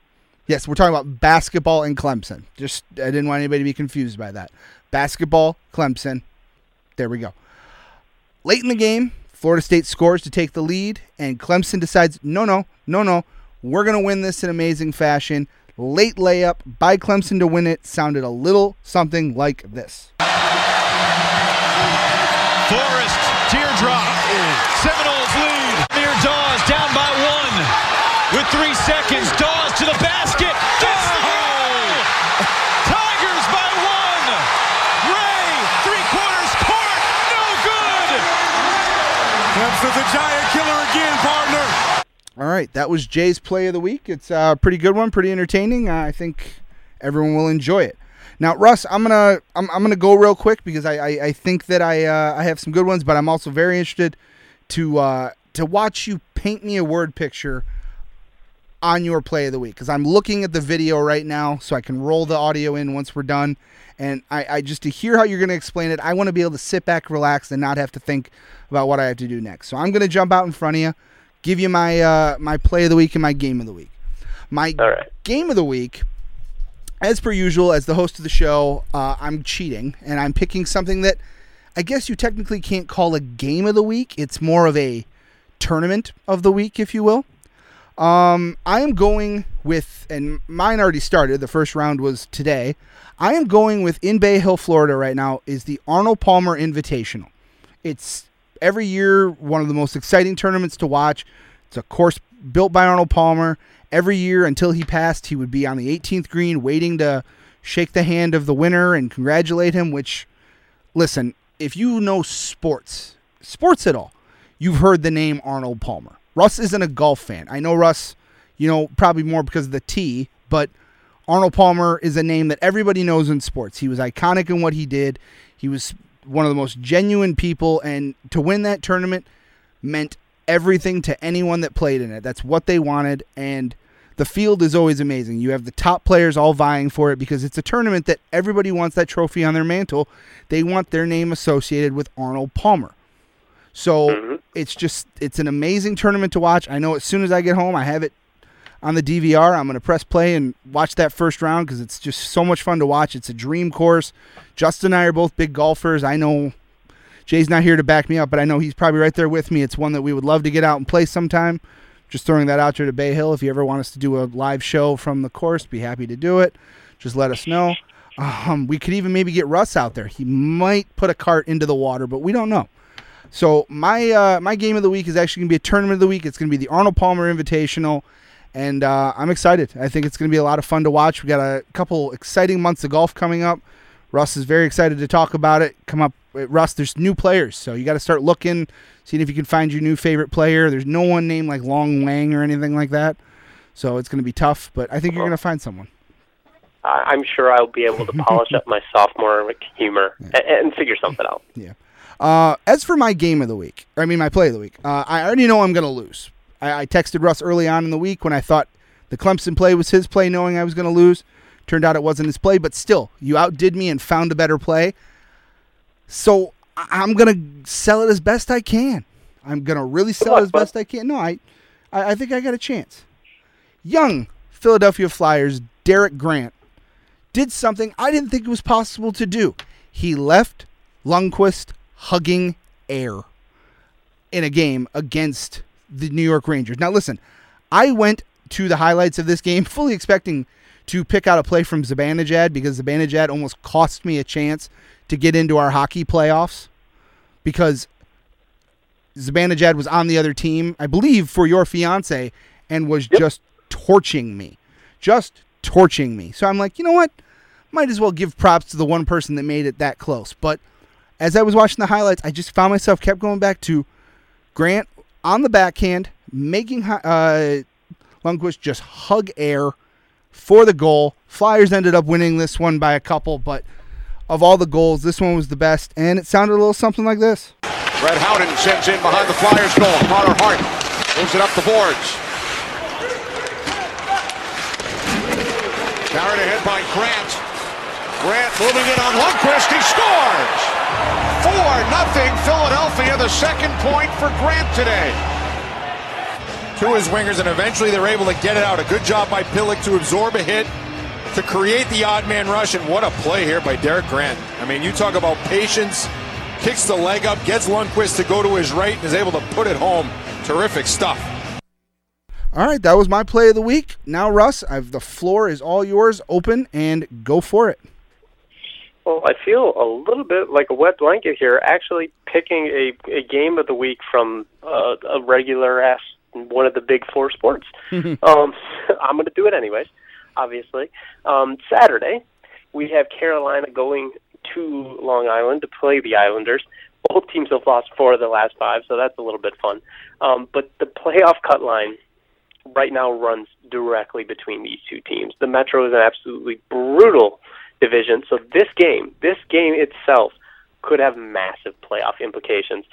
Yes, we're talking about basketball and Clemson. Just I didn't want anybody to be confused by that. Basketball, Clemson. There we go. Late in the game, Florida State scores to take the lead, and Clemson decides, no, no, no, no, we're gonna win this in amazing fashion. Late layup by Clemson to win it sounded a little something like this. Forrest, teardrop. Seminoles lead. Near Dawes down by one. With three seconds, Dawes to the basket. Gets the hole. Tigers by one. Ray, three quarters court. No good. A giant killer again, partner. All right, that was Jay's play of the week. It's a pretty good one, pretty entertaining. I think everyone will enjoy it. Now, Russ, I'm gonna I'm, I'm gonna go real quick because I I, I think that I uh, I have some good ones, but I'm also very interested to uh, to watch you paint me a word picture on your play of the week because I'm looking at the video right now, so I can roll the audio in once we're done. And I, I just to hear how you're going to explain it, I want to be able to sit back, relax, and not have to think about what I have to do next. So I'm going to jump out in front of you, give you my uh, my play of the week and my game of the week. My right. game of the week, as per usual, as the host of the show, uh, I'm cheating and I'm picking something that I guess you technically can't call a game of the week. It's more of a tournament of the week, if you will. Um, I am going with, and mine already started. The first round was today. I am going with in Bay Hill, Florida, right now. Is the Arnold Palmer Invitational. It's every year one of the most exciting tournaments to watch. It's a course built by Arnold Palmer. Every year until he passed, he would be on the 18th green waiting to shake the hand of the winner and congratulate him. Which, listen, if you know sports, sports at all, you've heard the name Arnold Palmer. Russ isn't a golf fan. I know Russ, you know, probably more because of the tea, but Arnold Palmer is a name that everybody knows in sports. He was iconic in what he did. He was one of the most genuine people, and to win that tournament meant everything to anyone that played in it. That's what they wanted, and the field is always amazing. You have the top players all vying for it because it's a tournament that everybody wants that trophy on their mantle. They want their name associated with Arnold Palmer. So it's just it's an amazing tournament to watch. I know as soon as I get home, I have it on the DVR. I'm going to press play and watch that first round because it's just so much fun to watch. It's a dream course. Justin and I are both big golfers. I know Jay's not here to back me up, but I know he's probably right there with me. It's one that we would love to get out and play sometime. Just throwing that out there to Bay Hill. If you ever want us to do a live show from the course, be happy to do it. Just let us know. Um, we could even maybe get Russ out there. He might put a cart into the water, but we don't know. So my uh, my game of the week is actually going to be a tournament of the week. It's going to be the Arnold Palmer Invitational, and uh, I'm excited. I think it's going to be a lot of fun to watch. We got a couple exciting months of golf coming up. Russ is very excited to talk about it. Come up, Russ. There's new players, so you got to start looking, seeing if you can find your new favorite player. There's no one named like Long Wang or anything like that, so it's going to be tough. But I think you're going to find someone. I- I'm sure I'll be able to polish up my sophomore humor and, and figure something out. Yeah. Uh, as for my game of the week, I mean my play of the week, uh, I already know I'm going to lose. I, I texted Russ early on in the week when I thought the Clemson play was his play, knowing I was going to lose. Turned out it wasn't his play, but still, you outdid me and found a better play. So I- I'm going to sell it as best I can. I'm going to really sell it as best I can. No, I, I, I think I got a chance. Young Philadelphia Flyers Derek Grant did something I didn't think it was possible to do. He left Lundqvist hugging air in a game against the New York Rangers. Now, listen, I went to the highlights of this game fully expecting to pick out a play from Zibanejad because Zibanejad almost cost me a chance to get into our hockey playoffs because Zibanejad was on the other team, I believe, for your fiance, and was just torching me, just torching me. So I'm like, you know what? Might as well give props to the one person that made it that close. But as I was watching the highlights, I just found myself kept going back to Grant on the backhand, making uh, Lundqvist just hug air for the goal. Flyers ended up winning this one by a couple, but of all the goals, this one was the best, and it sounded a little something like this. Brett Howden sends in behind the Flyers goal. Connor Hart moves it up the boards. Carried ahead by Grant. Grant moving in on Lundqvist. He scores! 4 nothing Philadelphia. The second point for Grant today. to his wingers, and eventually they're able to get it out. A good job by Pitlick to absorb a hit, to create the odd man rush, and what a play here by Derek Grant. I mean, you talk about patience, kicks the leg up, gets Lundqvist to go to his right, and is able to put it home. Terrific stuff. All right, that was my play of the week. Now, Russ, I've, the floor is all yours, open, and go for it. Well, I feel a little bit like a wet blanket here, actually picking a, a game of the week from uh, a regular ass one of the big four sports. um, I'm going to do it anyways, obviously. Um, Saturday, we have Carolina going to Long Island to play the Islanders. Both teams have lost four of the last five, so that's a little bit fun. Um, but the playoff cut line right now runs directly between these two teams. The Metro is an absolutely brutal division, so this game, this game itself, could have massive playoff implications.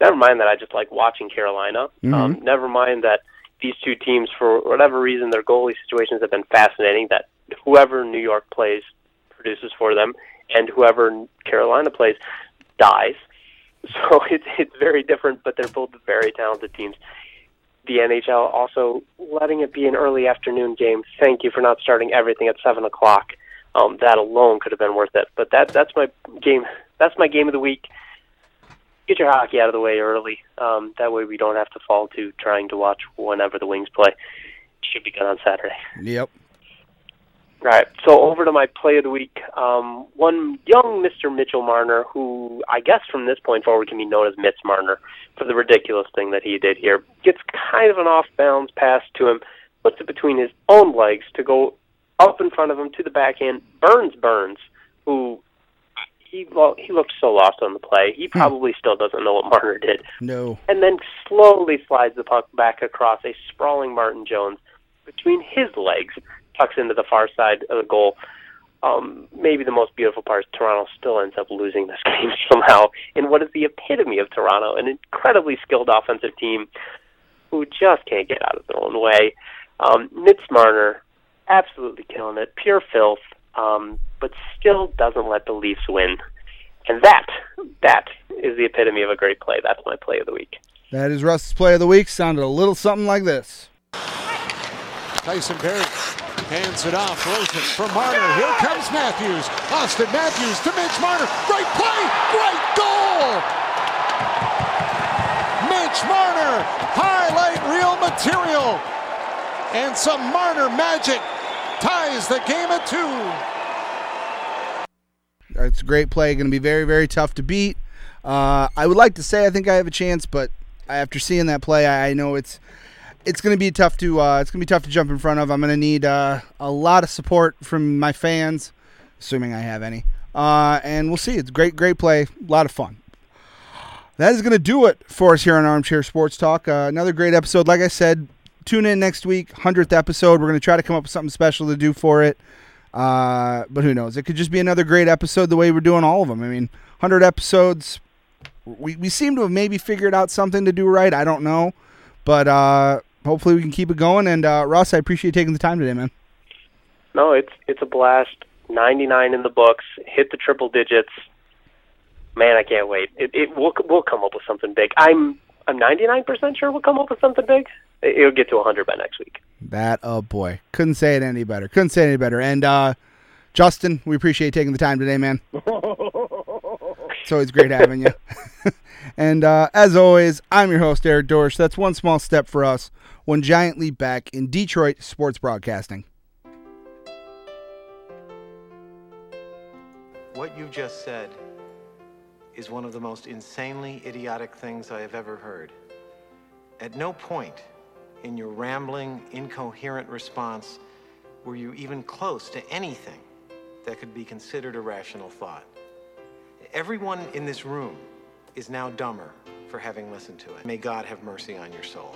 Never mind that I just like watching Carolina. Um, never mind that these two teams, for whatever reason, their goalie situations have been fascinating. That whoever New York plays produces for them, and whoever Carolina plays dies. So it's it's very different, but they're both very talented teams. The NHL also letting it be an early afternoon game. Thank you for not starting everything at seven o'clock. Um, that alone could have been worth it. But that that's my game. That's my game of the week. Get your hockey out of the way early. Um, that way we don't have to fall to trying to watch whenever the Wings play. Should be good on Saturday. Yep. All right, so over to my play of the week. Um, one young Mr. Mitchell Marner, who I guess from this point forward can be known as Mitch Marner for the ridiculous thing that he did here, gets kind of an off balance pass to him, puts it between his own legs to go up in front of him to the backhand. Burns Burns, who he well, he looked so lost on the play. He probably still doesn't know what Marner did No. and then slowly slides the puck back across a sprawling Martin Jones between his legs, tucks into the far side of the goal. Um, maybe the most beautiful part is Toronto still ends up losing this game somehow in what is the epitome of Toronto, an incredibly skilled offensive team who just can't get out of their own way. Um, Mitch Marner, absolutely killing it, pure filth, um, but still doesn't let the Leafs win. And that, that is the epitome of a great play. That's my play of the week. That is Russ's play of the week. Sounded a little something like this. Tyson Barrie hands it off, throws it for Marner. Here comes Matthews. Austin Matthews to Mitch Marner. Great play, great goal. Mitch Marner, highlight reel material. And some Marner magic ties the game at two. It's a great play. Going to be very, very tough to beat. Uh, I would like to say I think I have a chance, but after seeing that play, I, know it's it's going to be tough to uh, it's going to be tough to jump in front of. I'm going to need uh, a lot of support from my fans, assuming I have any. Uh, and we'll see. It's great, great play. A lot of fun. That is going to do it for us here on Armchair Sports Talk. Uh, another great episode. Like I said, tune in next week, hundredth episode. We're going to try to come up with something special to do for it. Uh, but who knows? It could just be another great episode the way we're doing all of them. I mean, 100 episodes. We, we seem to have maybe figured out something to do right. I don't know. But uh, hopefully we can keep it going. And uh, Ross, I appreciate taking the time today, man. No, it's it's a blast. 99 in the books. Hit the triple digits. Man, I can't wait. It, it we'll we'll come up with something big. I'm I'm 99% sure we'll come up with something big. It'll get to 100 by next week. That oh boy, couldn't say it any better. Couldn't say it any better. And uh, Justin, we appreciate taking the time today, man. it's always great having you. and uh, as always, I'm your host Eric Dorsch. That's one small step for us, one giant leap back in Detroit sports broadcasting. What you just said is one of the most insanely idiotic things I have ever heard. At no point in your rambling, incoherent response were you even close to anything that could be considered a rational thought. Everyone in this room is now dumber for having listened to it. May God have mercy on your soul.